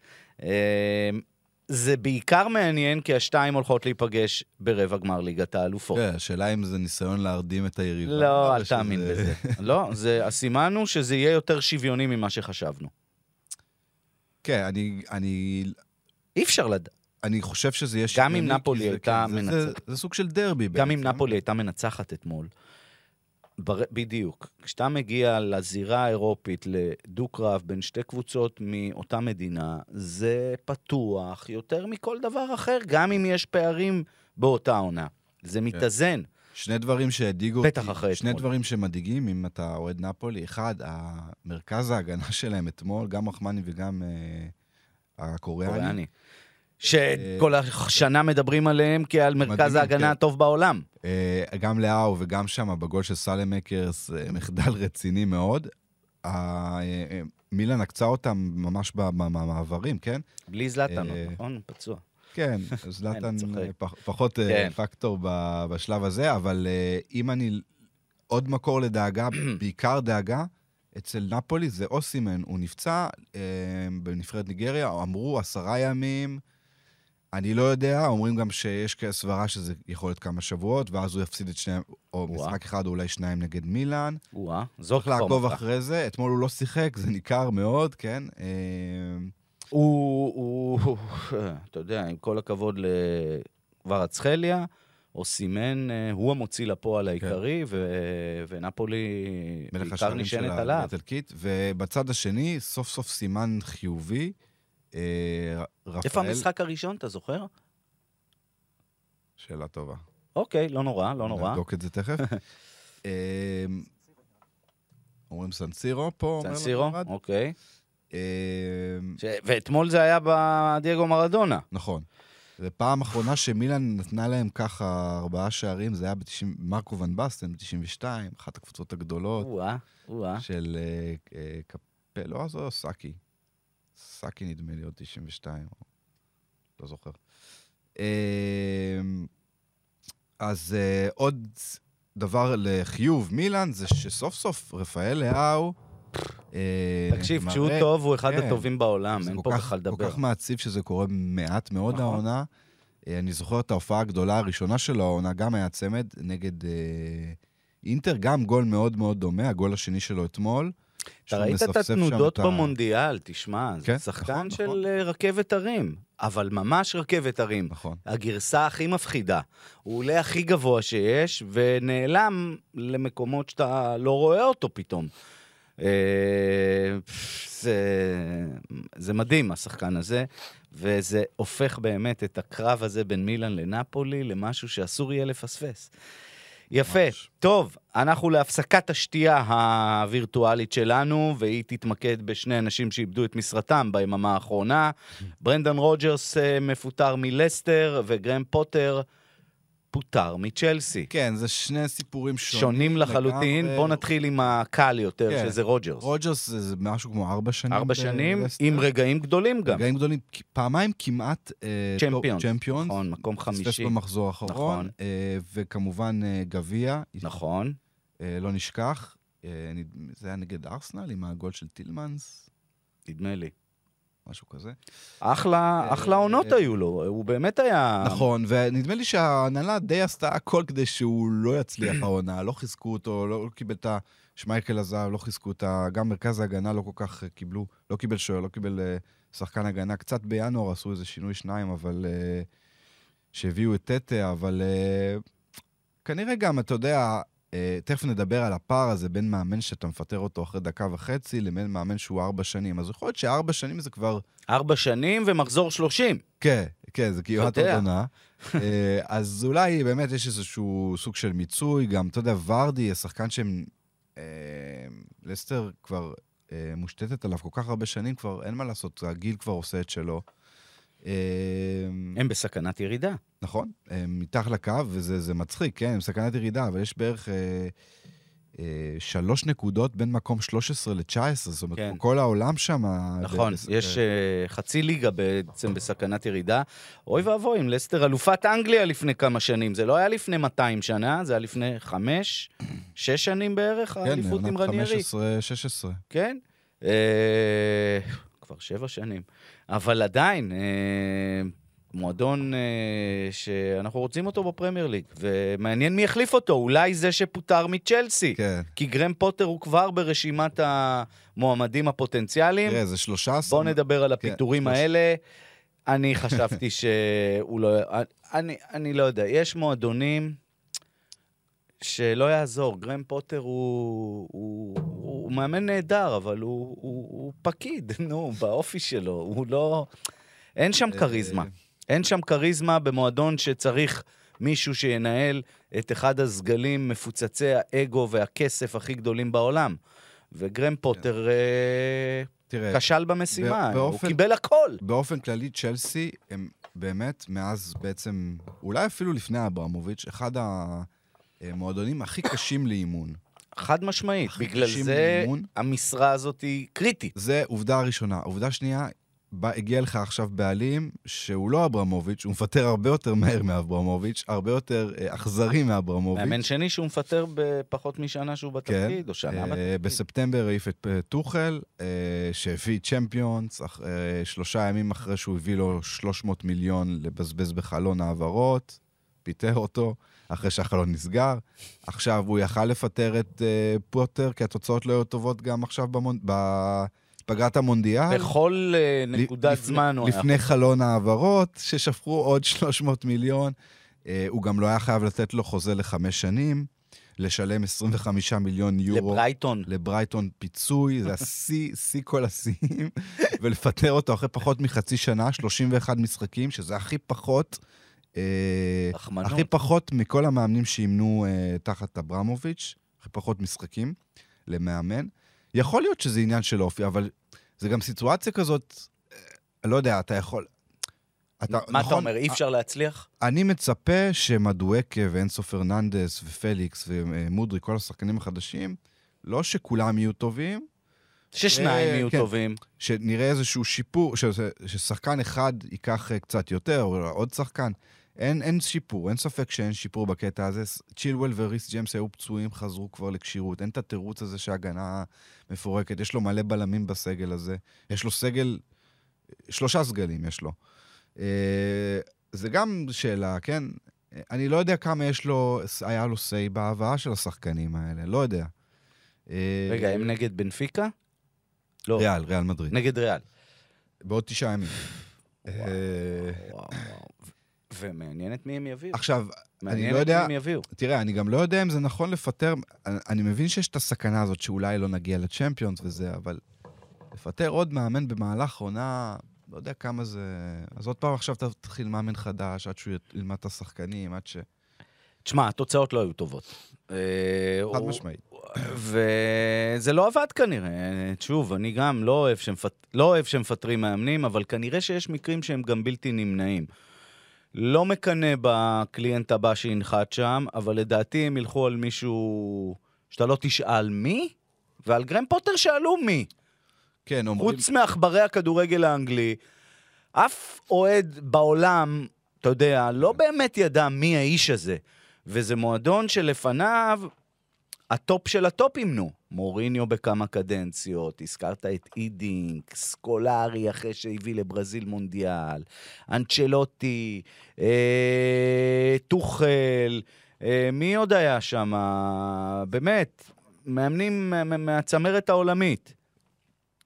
זה בעיקר מעניין כי השתיים הולכות להיפגש ברבע גמר ליגת האלופות. כן, השאלה אם זה ניסיון להרדים את היריבה. לא, אל שזה- תאמין בזה. לא, זה- הסימן הוא שזה יהיה יותר שוויוני ממה שחשבנו. כן, אני, אני, אי אפשר לדעת. אני חושב שזה יהיה גם אם שוויוני, נפולי הייתה כן, זה- מנצחת. זה- זה סוג של דרבי בעצם. גם אם נפולי הייתה מנצחת אתמול. בר... בדיוק. כשאתה מגיע לזירה האירופית לדו-קרב בין שתי קבוצות מאותה מדינה, זה פתוח יותר מכל דבר אחר, גם אם יש פערים באותה עונה. זה מתאזן. שני דברים שהדאיגו אותי, בטח אחרי שני אתמול. דברים שמדאיגים, אם אתה אוהד נפולי. אחד, המרכז ההגנה שלהם אתמול, גם רחמני וגם אה, הקוריאני. קוריאני. שכל השנה מדברים עליהם כעל מרכז מדהימים, ההגנה כן. הטוב בעולם. אה, גם לאהו וגם שם בגול של סאלם מקרס, אה, מחדל רציני מאוד. ה- אה, אה, מילאן עקצה אותם ממש במעברים, כן? בלי זלאטן, אה, נכון? פצוע. כן, זלאטן. אה, פחות אה, כן. פקטור בשלב הזה, אבל אה, אם אני... עוד מקור לדאגה, בעיקר דאגה, אצל נפולי זה אוסימן, הוא נפצע אה, בנבחרת ניגריה, אמרו עשרה ימים, אני לא יודע, אומרים גם שיש סברה שזה יכול להיות כמה שבועות, ואז הוא יפסיד את שניהם, או וואו. משחק אחד או אולי שניים נגד מילאן. וואה, זאת צריך לעקוב. אחרי זה, אתמול הוא לא שיחק, זה ניכר מאוד, כן? אה, הוא, הוא, אתה יודע, עם כל הכבוד לקברצחליה, או סימן, אה, הוא המוציא לפועל העיקרי, ו- ונפולי בעיקר נשענת עליו. ובצד השני, סוף סוף סימן חיובי. אה, רפאל... איפה המשחק הראשון, אתה זוכר? שאלה טובה. אוקיי, לא נורא, לא נורא. נבדוק את זה תכף. אה, אומרים סנסירו פה, אומר סנסירו, לבד. אוקיי. אה. ואתמול זה היה בדייגו מרדונה. נכון. ופעם אחרונה שמילן נתנה להם ככה ארבעה שערים, זה היה ב-90, מרקו ון בסטן ב-92, אחת הקבוצות הגדולות או-אה, או-אה. של אה, אה, קפל, לא, זו סאקי. סאקי נדמה לי עוד 92, או... לא זוכר. אה, אז אה, עוד דבר לחיוב מילאן, זה שסוף סוף רפאל לאהו... אה, תקשיב, כשהוא טוב, הוא אחד כן. הטובים בעולם, זה אין פה בכלל לדבר. כל כך מעציב שזה קורה מעט מאוד נכון. העונה. אה, אני זוכר את ההופעה הגדולה הראשונה שלו, העונה גם היה צמד נגד אינטר, גם גול מאוד מאוד דומה, הגול השני שלו אתמול. אתה ראית את התנודות במונדיאל, תשמע, כן, זה שחקן נכון, של נכון. אה, רכבת הרים, אבל ממש רכבת הרים. נכון. הגרסה הכי מפחידה. הוא עולה הכי גבוה שיש, ונעלם למקומות שאתה לא רואה אותו פתאום. אה, זה, זה מדהים, השחקן הזה, וזה הופך באמת את הקרב הזה בין מילאן לנפולי למשהו שאסור יהיה לפספס. יפה. ממש. טוב, אנחנו להפסקת השתייה הווירטואלית שלנו, והיא תתמקד בשני אנשים שאיבדו את משרתם ביממה האחרונה. ברנדן רוג'רס אה, מפוטר מלסטר, וגרהאם פוטר פוטר מצ'לסי. כן, זה שני סיפורים שונים. שונים לחלוטין. בואו נתחיל עם הקל יותר, כן. שזה רוג'רס. רוג'רס זה, זה משהו כמו ארבע שנים. ארבע שנים, בלסטר. עם רגעים גדולים גם. רגעים גדולים, פעמיים כמעט... אה, צ'מפיונס. צ'מפיונס. נכון, מקום פספס חמישי. במחזור האחרון. נכון. אה, וכמובן אה, גביע. נכון. לא נשכח. זה היה נגד ארסנל עם הגול של טילמנס, נדמה לי. משהו כזה. אחלה, אה, אחלה עונות אה, היו לו, הוא באמת היה... נכון, ונדמה לי שההנהלה די עשתה הכל כדי שהוא לא יצליח העונה, לא חיזקו אותו, לא קיבל את ה... שמייקל עזב, לא חיזקו את ה... גם מרכז ההגנה לא כל כך אה, קיבלו, לא קיבל שוער, לא קיבל אה, שחקן הגנה. קצת בינואר עשו איזה שינוי שניים, אבל... אה, שהביאו את טטה, אבל אה, כנראה גם, אתה יודע, אה, תכף נדבר על הפער הזה בין מאמן שאתה מפטר אותו אחרי דקה וחצי, לבין מאמן שהוא ארבע שנים. אז יכול להיות שארבע שנים זה כבר... ארבע שנים ומחזור שלושים. כן, כן, זה כמעט אתה עוד. עונה. אה, אז אולי באמת יש איזשהו סוג של מיצוי, גם, אתה יודע, ורדי, השחקן שהם... אה, לסטר כבר אה, מושתתת עליו כל כך הרבה שנים, כבר אין מה לעשות, הגיל כבר עושה את שלו. אה, הם בסכנת ירידה. נכון, הם מתחת לקו, וזה זה מצחיק, כן, הם סכנת ירידה, אבל יש בערך אה, אה, שלוש נקודות בין מקום 13 ל-19, זאת אומרת, כן. כל העולם שם... נכון, בס- יש אה, אה, חצי ליגה בעצם בסכנת ירידה. אוי ואבוי, עם לסטר אלופת אנגליה לפני כמה שנים. זה לא היה לפני 200 שנה, זה היה לפני חמש, שש שנים בערך, כן, האליפות עם עונת רניירי. 15-16. כן. אה, כבר שבע שנים. אבל עדיין, אה, מועדון אה, שאנחנו רוצים אותו בפרמייר ליג, ומעניין מי יחליף אותו, אולי זה שפוטר מצ'לסי. כן. כי גרם פוטר הוא כבר ברשימת המועמדים הפוטנציאליים. תראה, זה שלושה... בואו נדבר על כן, הפיטורים שלוש- האלה. אני חשבתי שהוא לא... אני, אני לא יודע, יש מועדונים שלא יעזור. גרם פוטר הוא, הוא, הוא מאמן נהדר, אבל הוא, הוא, הוא פקיד, נו, באופי שלו. הוא לא... אין שם אה, כריזמה. אין שם כריזמה במועדון שצריך מישהו שינהל את אחד הסגלים מפוצצי האגו והכסף הכי גדולים בעולם. וגרם פוטר אה, תראה, כשל במשימה, הוא באופן- קיבל הכל. באופן כללי, צ'לסי הם באמת, מאז בעצם, אולי אפילו לפני אברמוביץ', אחד המועדונים הכי קשים לאימון. חד משמעית. בגלל זה לאימון. המשרה הזאת היא קריטית. זה עובדה ראשונה. עובדה שנייה, בא, הגיע לך עכשיו בעלים שהוא לא אברמוביץ', הוא מפטר הרבה יותר מהר מאברמוביץ', הרבה יותר אה, אכזרי מאברמוביץ'. מאמן שני שהוא מפטר בפחות משנה שהוא בתפקיד, או שנה אה, בתפקיד. בספטמבר העיף את אה, טוחל, אה, שהביא צ'מפיונס, אח- אה, שלושה ימים אחרי שהוא הביא לו 300 מיליון לבזבז בחלון העברות, פיטר אותו, אחרי שהחלון נסגר. עכשיו הוא יכל לפטר את אה, פוטר, כי התוצאות לא היו טובות גם עכשיו במונ... בפגרת המונדיאל. בכל אה, נקודת לפני- זמן הוא היה... לפני חלון העברות, ששפכו עוד 300 מיליון. אה, הוא גם לא היה חייב לתת לו חוזה לחמש שנים, לשלם 25 מיליון יורו. לברייטון. לברייטון פיצוי, זה השיא, שיא כל השיאים, ולפטר אותו אחרי פחות מחצי שנה, 31 משחקים, שזה הכי פחות, אה, רחמנות. הכי פחות מכל המאמנים שאימנו אה, תחת אברמוביץ', הכי פחות משחקים למאמן. יכול להיות שזה עניין של אופי, אבל זה גם סיטואציה כזאת, אה, לא יודע, אתה יכול... אתה, מה אתה נכון, אומר, אי אפשר להצליח? אני מצפה שמדואקה ואנסו פרננדס ופליקס ומודרי, כל השחקנים החדשים, לא שכולם יהיו טובים, ששניים אה, יהיו כן. טובים. שנראה איזשהו שיפור, ש- ששחקן אחד ייקח אה, קצת יותר, או עוד שחקן. אין, אין שיפור, אין ספק שאין שיפור בקטע הזה. צ'ילואל וריס ג'יימס היו פצועים, חזרו כבר לכשירות. אין את התירוץ הזה שההגנה מפורקת. יש לו מלא בלמים בסגל הזה. יש לו סגל, שלושה סגלים יש לו. אה, זה גם שאלה, כן? אה, אני לא יודע כמה יש לו, היה לו say בהבאה של השחקנים האלה, לא יודע. אה, רגע, הם נגד בנפיקה? לא, ריאל, ריאל מדריד. נגד ריאל. בעוד תשעה ימים. אה, וואו, וואו. ומעניין את מי הם יביאו. עכשיו, מעניין לא את מי יודע- הם יביאו. תראה, אני גם לא יודע אם זה נכון לפטר, אני, אני מבין שיש את הסכנה הזאת שאולי לא נגיע לצ'מפיונס וזה, אבל לפטר עוד מאמן במהלך עונה, לא יודע כמה זה... אז עוד פעם עכשיו תתחיל מאמן חדש, עד שהוא ילמד את השחקנים, עד ש... תשמע, התוצאות לא היו טובות. אה, חד משמעית. וזה לא עבד כנראה. שוב, אני גם לא אוהב, שמפט... לא אוהב שמפטרים מאמנים, אבל כנראה שיש מקרים שהם גם בלתי נמנעים. לא מקנא בקליינט הבא שינחת שם, אבל לדעתי הם ילכו על מישהו שאתה לא תשאל מי, ועל גרם פוטר שאלו מי. כן, אומרים... חוץ מעכברי הכדורגל האנגלי, אף אוהד בעולם, אתה יודע, לא באמת ידע מי האיש הזה. וזה מועדון שלפניו, הטופ של הטופ אימנו. מוריניו בכמה קדנציות, הזכרת את הידינק, סקולרי אחרי שהביא לברזיל מונדיאל, אנצ'לוטי, אה, טוחל, אה, מי עוד היה שם? באמת, מאמנים מה- מה- מהצמרת העולמית.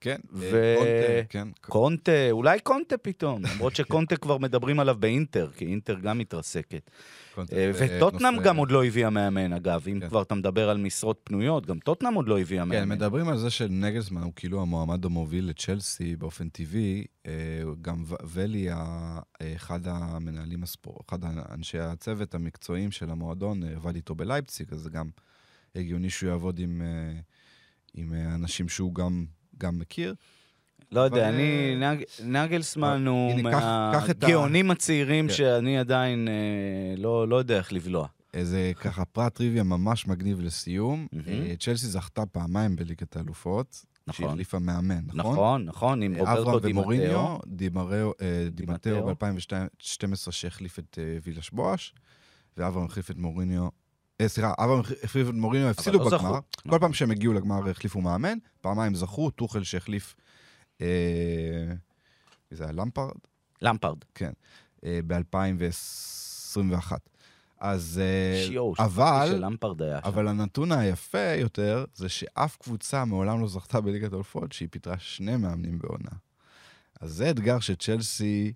כן, ו- אה, קונטה, כן. קונטה, אולי קונטה פתאום, למרות שקונטה כבר מדברים עליו באינטר, כי אינטר גם מתרסקת. אה, וטוטנאם גם עוד לא הביאה מאמן, אגב, אם כן. כבר אתה מדבר על משרות פנויות, גם טוטנאם עוד לא הביאה כן, מאמן. מדברים על זה שנגלסמן הוא כאילו המועמד המוביל לצ'לסי באופן טבעי. אה, גם ולי, אחד המנהלים אחד אנשי הצוות המקצועיים של המועדון, עבד איתו בלייפציג, אז זה גם הגיוני שהוא יעבוד עם, אנשים שהוא גם, גם מכיר. לא יודע, אני, אה, נג- נגלסמן אה, הוא מהגאונים הצעירים כן. שאני עדיין אה, לא לא יודע איך לבלוע. איזה ככה פרט טריוויה ממש מגניב לסיום. צ'לסי זכתה פעמיים בליגת האלופות. נכון. שהחליפה מאמן, נכון? נכון, נכון, עם אברהם רוברטו דימטאו. ומוריניו, דימטאו, אה, דימטאו דימטאו. ב-2012 שהחליף את וילש בואש, ואברהם החליף את מוריניו, סליחה, אברהם החליף את מוריניו, הפסידו לא. בגמר. כל פעם שהם הגיעו לגמר החליפו מאמן, פעמיים זכו, טוחל שהחליף אה, זה היה למפרד? למפרד. כן. אה, ב-2021. אז... אה, שיו, אבל... של למפרד היה שם. אבל הנתון היפה יותר זה שאף קבוצה מעולם לא זכתה בליגת אלופות שהיא פיטרה שני מאמנים בעונה. אז זה אתגר שצ'לסי,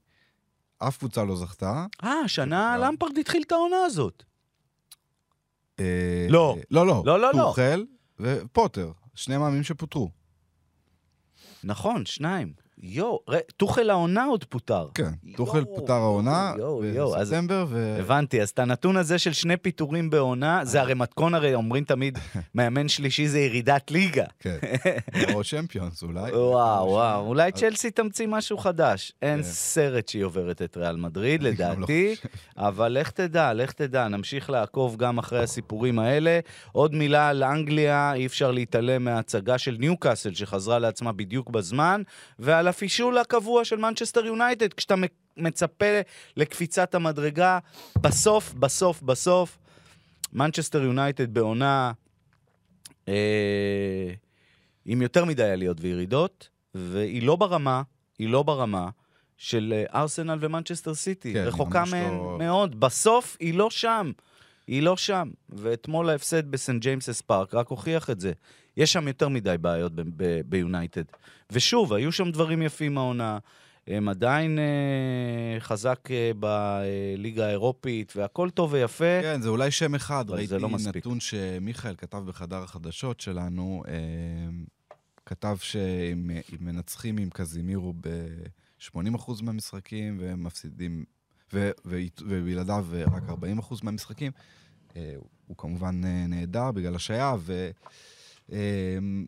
אף קבוצה לא זכתה. אה, השנה לא. למפרד התחיל את העונה הזאת. אה, לא. לא, לא. לא, לא, לא. טוחל ופוטר, שני מאמנים שפוטרו. נכון, שניים. יואו, טוחל העונה עוד פוטר. כן, טוחל פוטר העונה בספטמבר, ו... הבנתי, אז את הנתון הזה של שני פיטורים בעונה, זה הרי מתכון, הרי אומרים תמיד, מאמן שלישי זה ירידת ליגה. כן, או צ'מפיונס אולי. וואו, וואו, אולי צ'לסי תמציא משהו חדש. אין כן. סרט שהיא עוברת את ריאל מדריד, לא לדעתי, אבל לך תדע, לך תדע, נמשיך לעקוב גם אחרי הסיפורים האלה. עוד מילה על אנגליה, אי אפשר להתעלם מההצגה של ניוקאסל, שחזרה לעצמה בדיוק בזמן, ועל הפישול הקבוע של מנצ'סטר יונייטד, כשאתה מצפה לקפיצת המדרגה, בסוף, בסוף, בסוף, מנצ'סטר יונייטד בעונה אה, עם יותר מדי עליות וירידות, והיא לא ברמה, היא לא ברמה של אה, ארסנל ומנצ'סטר סיטי. כן, רחוקה מהן לא- מאוד. בסוף היא לא שם. היא לא שם. ואתמול ההפסד בסנט ג'יימסס פארק רק הוכיח את זה. יש שם יותר מדי בעיות ב- ב- ביונייטד. ושוב, היו שם דברים יפים העונה. הם עדיין אה, חזק אה, בליגה האירופית, והכל טוב ויפה. כן, זה אולי שם אחד. ראיתי לא מספיק. נתון שמיכאל כתב בחדר החדשות שלנו, אה, כתב שאם אם מנצחים עם קזימירו ב-80% מהמשחקים ומפסידים, ו- ו- ובלעדיו רק 40% מהמשחקים, אה, הוא כמובן אה, נעדר בגלל השעיה, ו...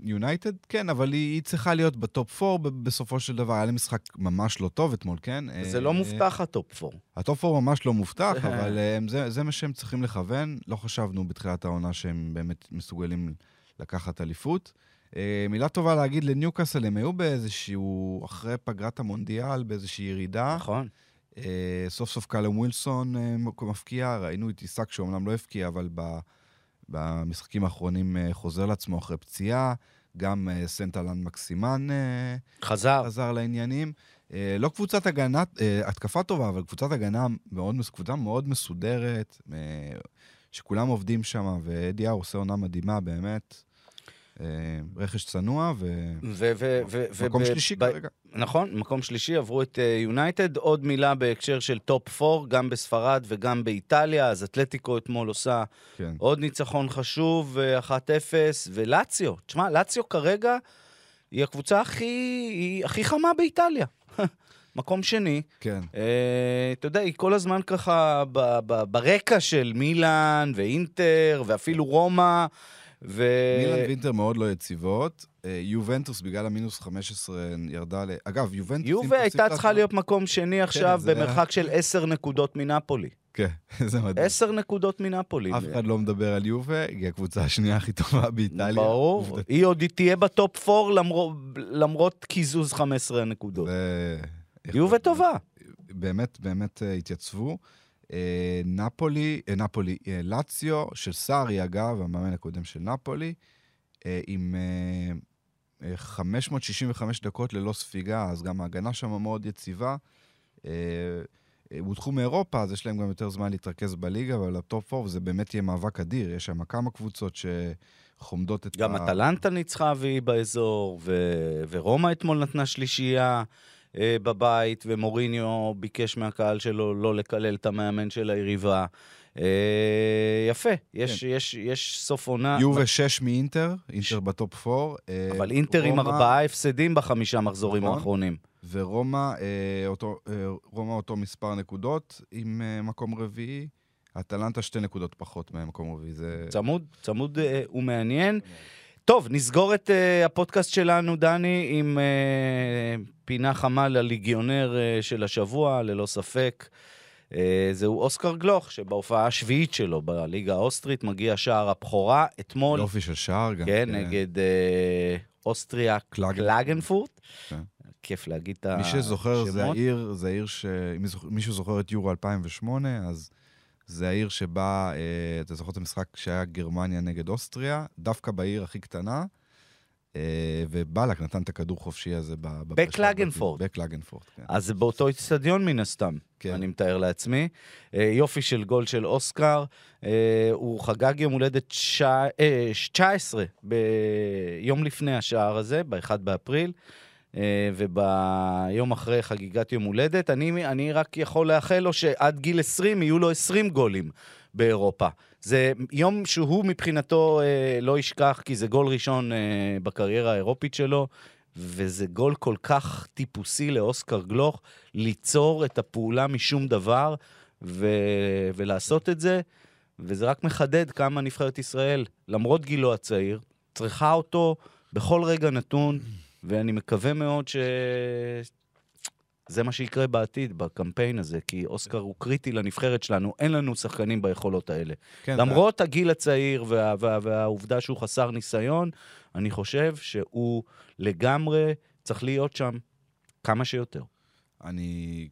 יונייטד, כן, אבל היא, היא צריכה להיות בטופ 4 בסופו של דבר. היה להם משחק ממש לא טוב אתמול, כן? זה אה, לא מובטח הטופ 4. הטופ 4 ממש לא מובטח, אבל זה, זה מה שהם צריכים לכוון. לא חשבנו בתחילת העונה שהם באמת מסוגלים לקחת אליפות. מילה טובה להגיד לניוקאסל, הם היו באיזשהו, אחרי פגרת המונדיאל, באיזושהי ירידה. נכון. אה, סוף סוף קאלום ווילסון אה, מבקיע, ראינו את איסאק שאומנם לא הבקיע, אבל ב, במשחקים האחרונים אה, חוזר לעצמו אחרי פציעה. גם סן-אלן מקסימן חזר. חזר לעניינים. לא קבוצת הגנה, התקפה טובה, אבל קבוצת הגנה מאוד, קבוצה מאוד מסודרת, שכולם עובדים שם, ואדי האו עושה עונה מדהימה, באמת. אה, רכש צנוע, ומקום שלישי כרגע. נכון, מקום שלישי, עברו את יונייטד. עוד מילה בהקשר של טופ 4, גם בספרד וגם באיטליה, אז אתלטיקו אתמול עושה כן. עוד ניצחון חשוב, אה, 1-0, ולציו, תשמע, לציו כרגע היא הקבוצה הכי, היא הכי חמה באיטליה. מקום שני. כן. אה, אתה יודע, היא כל הזמן ככה ב- ב- ברקע של מילאן ואינטר ואפילו רומא. ו... מילאן ואינטר מאוד לא יציבות. אה, יובנטוס, בגלל המינוס 15, ירדה ל... אגב, יובנטוס... יובה הייתה צריכה להיות מקום שני עכשיו זה- במרחק של עשר נקודות מנפולי. כן, זה מדהים. עשר נקודות מנפולי. אף אחד לא מדבר על יובה, היא הקבוצה השנייה הכי טובה באיטליה. ברור. היא עוד תהיה בטופ 4 למרות, למרות קיזוז 15 הנקודות. יובה טובה. באמת, באמת אה, התייצבו. אה, נפולי, אה, נפולי, אה, לאציו של סארי, אגב, המאמן הקודם של נפולי, עם אה, אה, 565 דקות ללא ספיגה, אז גם ההגנה שם מאוד יציבה. הודחו מאירופה, אז יש להם גם יותר זמן להתרכז בליגה, אבל הטופ 4 זה באמת יהיה מאבק אדיר. יש שם כמה קבוצות שחומדות את גם אטלנטה ניצחה והיא באזור, ו- ורומא אתמול נתנה שלישייה אה, בבית, ומוריניו ביקש מהקהל שלו לא לקלל את המאמן של היריבה. אה, יפה, יש, יש, יש סוף עונה. יובה 6 מאינטר, ש- אינטר בטופ 4. אה, אבל אינטר עם רומא- ארבעה הפסדים בחמישה מחזורים נכון. האחרונים. ורומא, אה, אותו, אה, רומא אותו מספר נקודות עם אה, מקום רביעי. אטלנטה שתי נקודות פחות ממקום רביעי. זה... צמוד, צמוד אה, ומעניין. טוב, נסגור את uh, הפודקאסט שלנו, דני, עם uh, פינה חמה לליגיונר uh, של השבוע, ללא ספק. Uh, זהו אוסקר גלוך, שבהופעה השביעית שלו בליגה האוסטרית מגיע שער הבכורה אתמול, יופי של שער גם. כן, נגד uh, אוסטריה קלאגן- קלאגנפורט. כן. כיף להגיד את השמות. מי שזוכר, זה העיר, זה העיר ש... מישהו זוכר את יורו 2008, אז זה העיר שבה, אה, אתה זוכר את המשחק שהיה גרמניה נגד אוסטריה, דווקא בעיר הכי קטנה, אה, ובלק נתן את הכדור חופשי הזה. ב- ב- בקלגנפורט. בקלגנפורט, כן. אז זה באותו איצטדיון מן הסתם, כן. אני מתאר לעצמי. אה, יופי של גול של אוסקר. אה, הוא חגג יום הולדת שע- אה, 19 ביום לפני השער הזה, ב-1 באפריל. אה, וביום אחרי חגיגת יום הולדת, אני, אני רק יכול לאחל לו שעד גיל 20 יהיו לו 20 גולים באירופה. זה יום שהוא מבחינתו אה, לא ישכח, כי זה גול ראשון אה, בקריירה האירופית שלו, וזה גול כל כך טיפוסי לאוסקר גלוך, ליצור את הפעולה משום דבר ו... ולעשות את זה, וזה רק מחדד כמה נבחרת ישראל, למרות גילו הצעיר, צריכה אותו בכל רגע נתון, ואני מקווה מאוד ש... זה מה שיקרה בעתיד, בקמפיין הזה, כי אוסקר הוא קריטי לנבחרת שלנו, אין לנו שחקנים ביכולות האלה. כן, למרות הגיל הצעיר וה, וה, והעובדה שהוא חסר ניסיון, אני חושב שהוא לגמרי צריך להיות שם כמה שיותר. אני,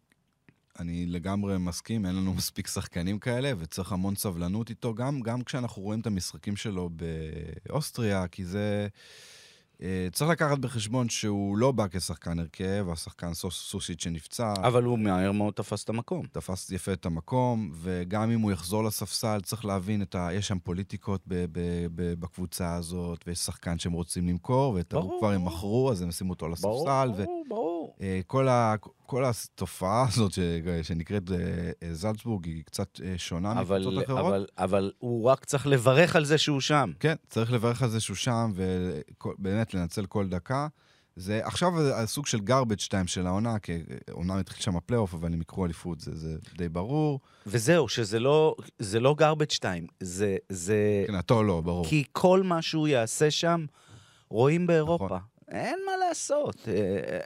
אני לגמרי מסכים, אין לנו מספיק שחקנים כאלה, וצריך המון סבלנות איתו, גם, גם כשאנחנו רואים את המשחקים שלו באוסטריה, כי זה... אה, צריך לקחת בחשבון שהוא לא בא כשחקן הרכב, השחקן סוס, סוסיץ' שנפצע, אבל הוא מהר מאוד תפס את המקום. תפס יפה את המקום, וגם אם הוא יחזור לספסל, צריך להבין את ה... יש שם פוליטיקות ב, ב, ב, בקבוצה הזאת, ויש שחקן שהם רוצים למכור, ואת ההוא. כבר הם מכרו, אז הם ישימו אותו לספסל, ברור, ו... ברור, ברור. אה, כל, ה, כל התופעה הזאת ש, שנקראת אה, אה, זלצבורג היא קצת שונה מקבוצות אחרות. אבל, אבל הוא רק צריך לברך על זה שהוא שם. כן, צריך לברך על זה שהוא שם, ובאמת לנצל כל דקה. זה עכשיו הסוג של garbage time של העונה, כי אומנם התחיל שם הפלייאוף, אבל הם יקחו אליפות, זה, זה די ברור. וזהו, שזה לא, זה לא garbage time, זה, זה... מבחינתו לא, ברור. כי כל מה שהוא יעשה שם, רואים באירופה. נכון. אין מה לעשות, אה,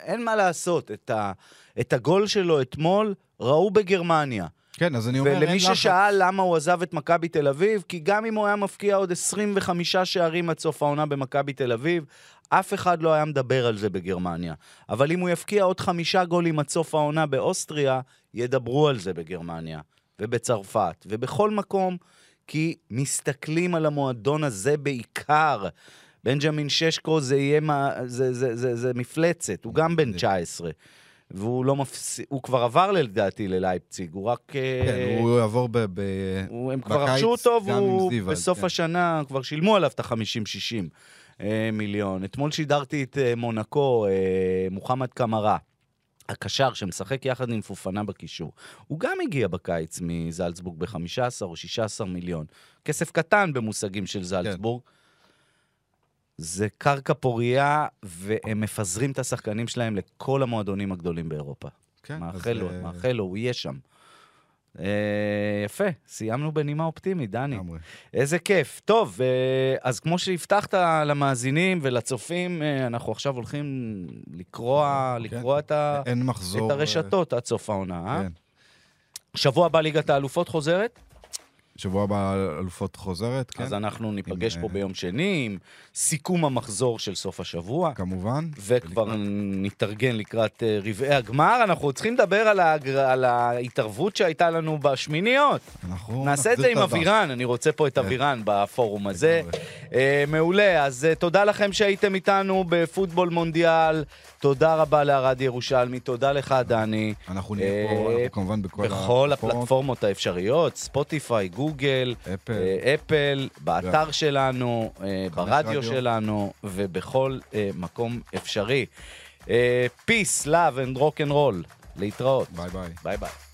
אין מה לעשות. את, ה, את הגול שלו אתמול ראו בגרמניה. כן, אז אני אומר, אין ולמי לחץ. ששאל למה הוא עזב את מכבי תל אביב, כי גם אם הוא היה מפקיע עוד 25 שערים עד סוף העונה במכבי תל אביב, אף אחד לא היה מדבר על זה בגרמניה. אבל אם הוא יפקיע עוד חמישה גולים עד סוף העונה באוסטריה, ידברו על זה בגרמניה, ובצרפת, ובכל מקום, כי מסתכלים על המועדון הזה בעיקר. בנג'מין ששקו זה יהיה, מה, זה, זה, זה, זה מפלצת, הוא גם בן 19. והוא לא מפסיק, הוא כבר עבר לדעתי ללייפציג, הוא רק... אה, כן, הוא יעבור ב... ב... הוא, הם כבר רכשו אותו, והוא זיוול, בסוף כן. השנה כבר שילמו עליו את ה-50-60 אה, מיליון. אתמול שידרתי את אה, מונקו, מוחמד קמרה, הקשר שמשחק יחד עם פופנה בקישור. הוא גם הגיע בקיץ מזלצבורג ב-15 או 16 מיליון. כסף קטן במושגים של זלצבורג. זה קרקע פורייה, והם מפזרים את השחקנים שלהם לכל המועדונים הגדולים באירופה. כן, מאחל לו, אה, מאחל לו, הוא יהיה שם. אה, יפה, סיימנו בנימה אופטימית, דני. לגמרי. איזה כיף. טוב, אה, אז כמו שהבטחת למאזינים ולצופים, אה, אנחנו עכשיו הולכים לקרוע, לקרוע את, ה... מחזור... את הרשתות עד סוף העונה, אה, אה? כן. שבוע הבא ליגת האלופות חוזרת, שבוע הבא אלופות חוזרת, כן, אז אנחנו ניפגש עם, פה אה, ביום שני עם סיכום המחזור של סוף השבוע. כמובן. וכבר ולקראת- נתארגן לקראת אה, רבעי הגמר. אנחנו צריכים לדבר על, הגר... על ההתערבות שהייתה לנו בשמיניות. אנחנו נעשה את זה עם. אבירן, אני רוצה פה את כן. אבירן בפורום הזה. אה, מעולה, אז תודה לכם שהייתם איתנו בפוטבול מונדיאל. תודה רבה לערד ירושלמי, תודה לך, דני. אנחנו נהיה פה, אה, אנחנו כמובן בכל בכל הפלטפורמות. הפלטפורמות האפשריות, ספוטיפיי, גוגל, אפל. אה, באתר שלנו, אה, ברדיו רדיו. שלנו ובכל מקום אפשרי. Peace, love and rock and roll. להתראות. ביי ביי. ביי ביי.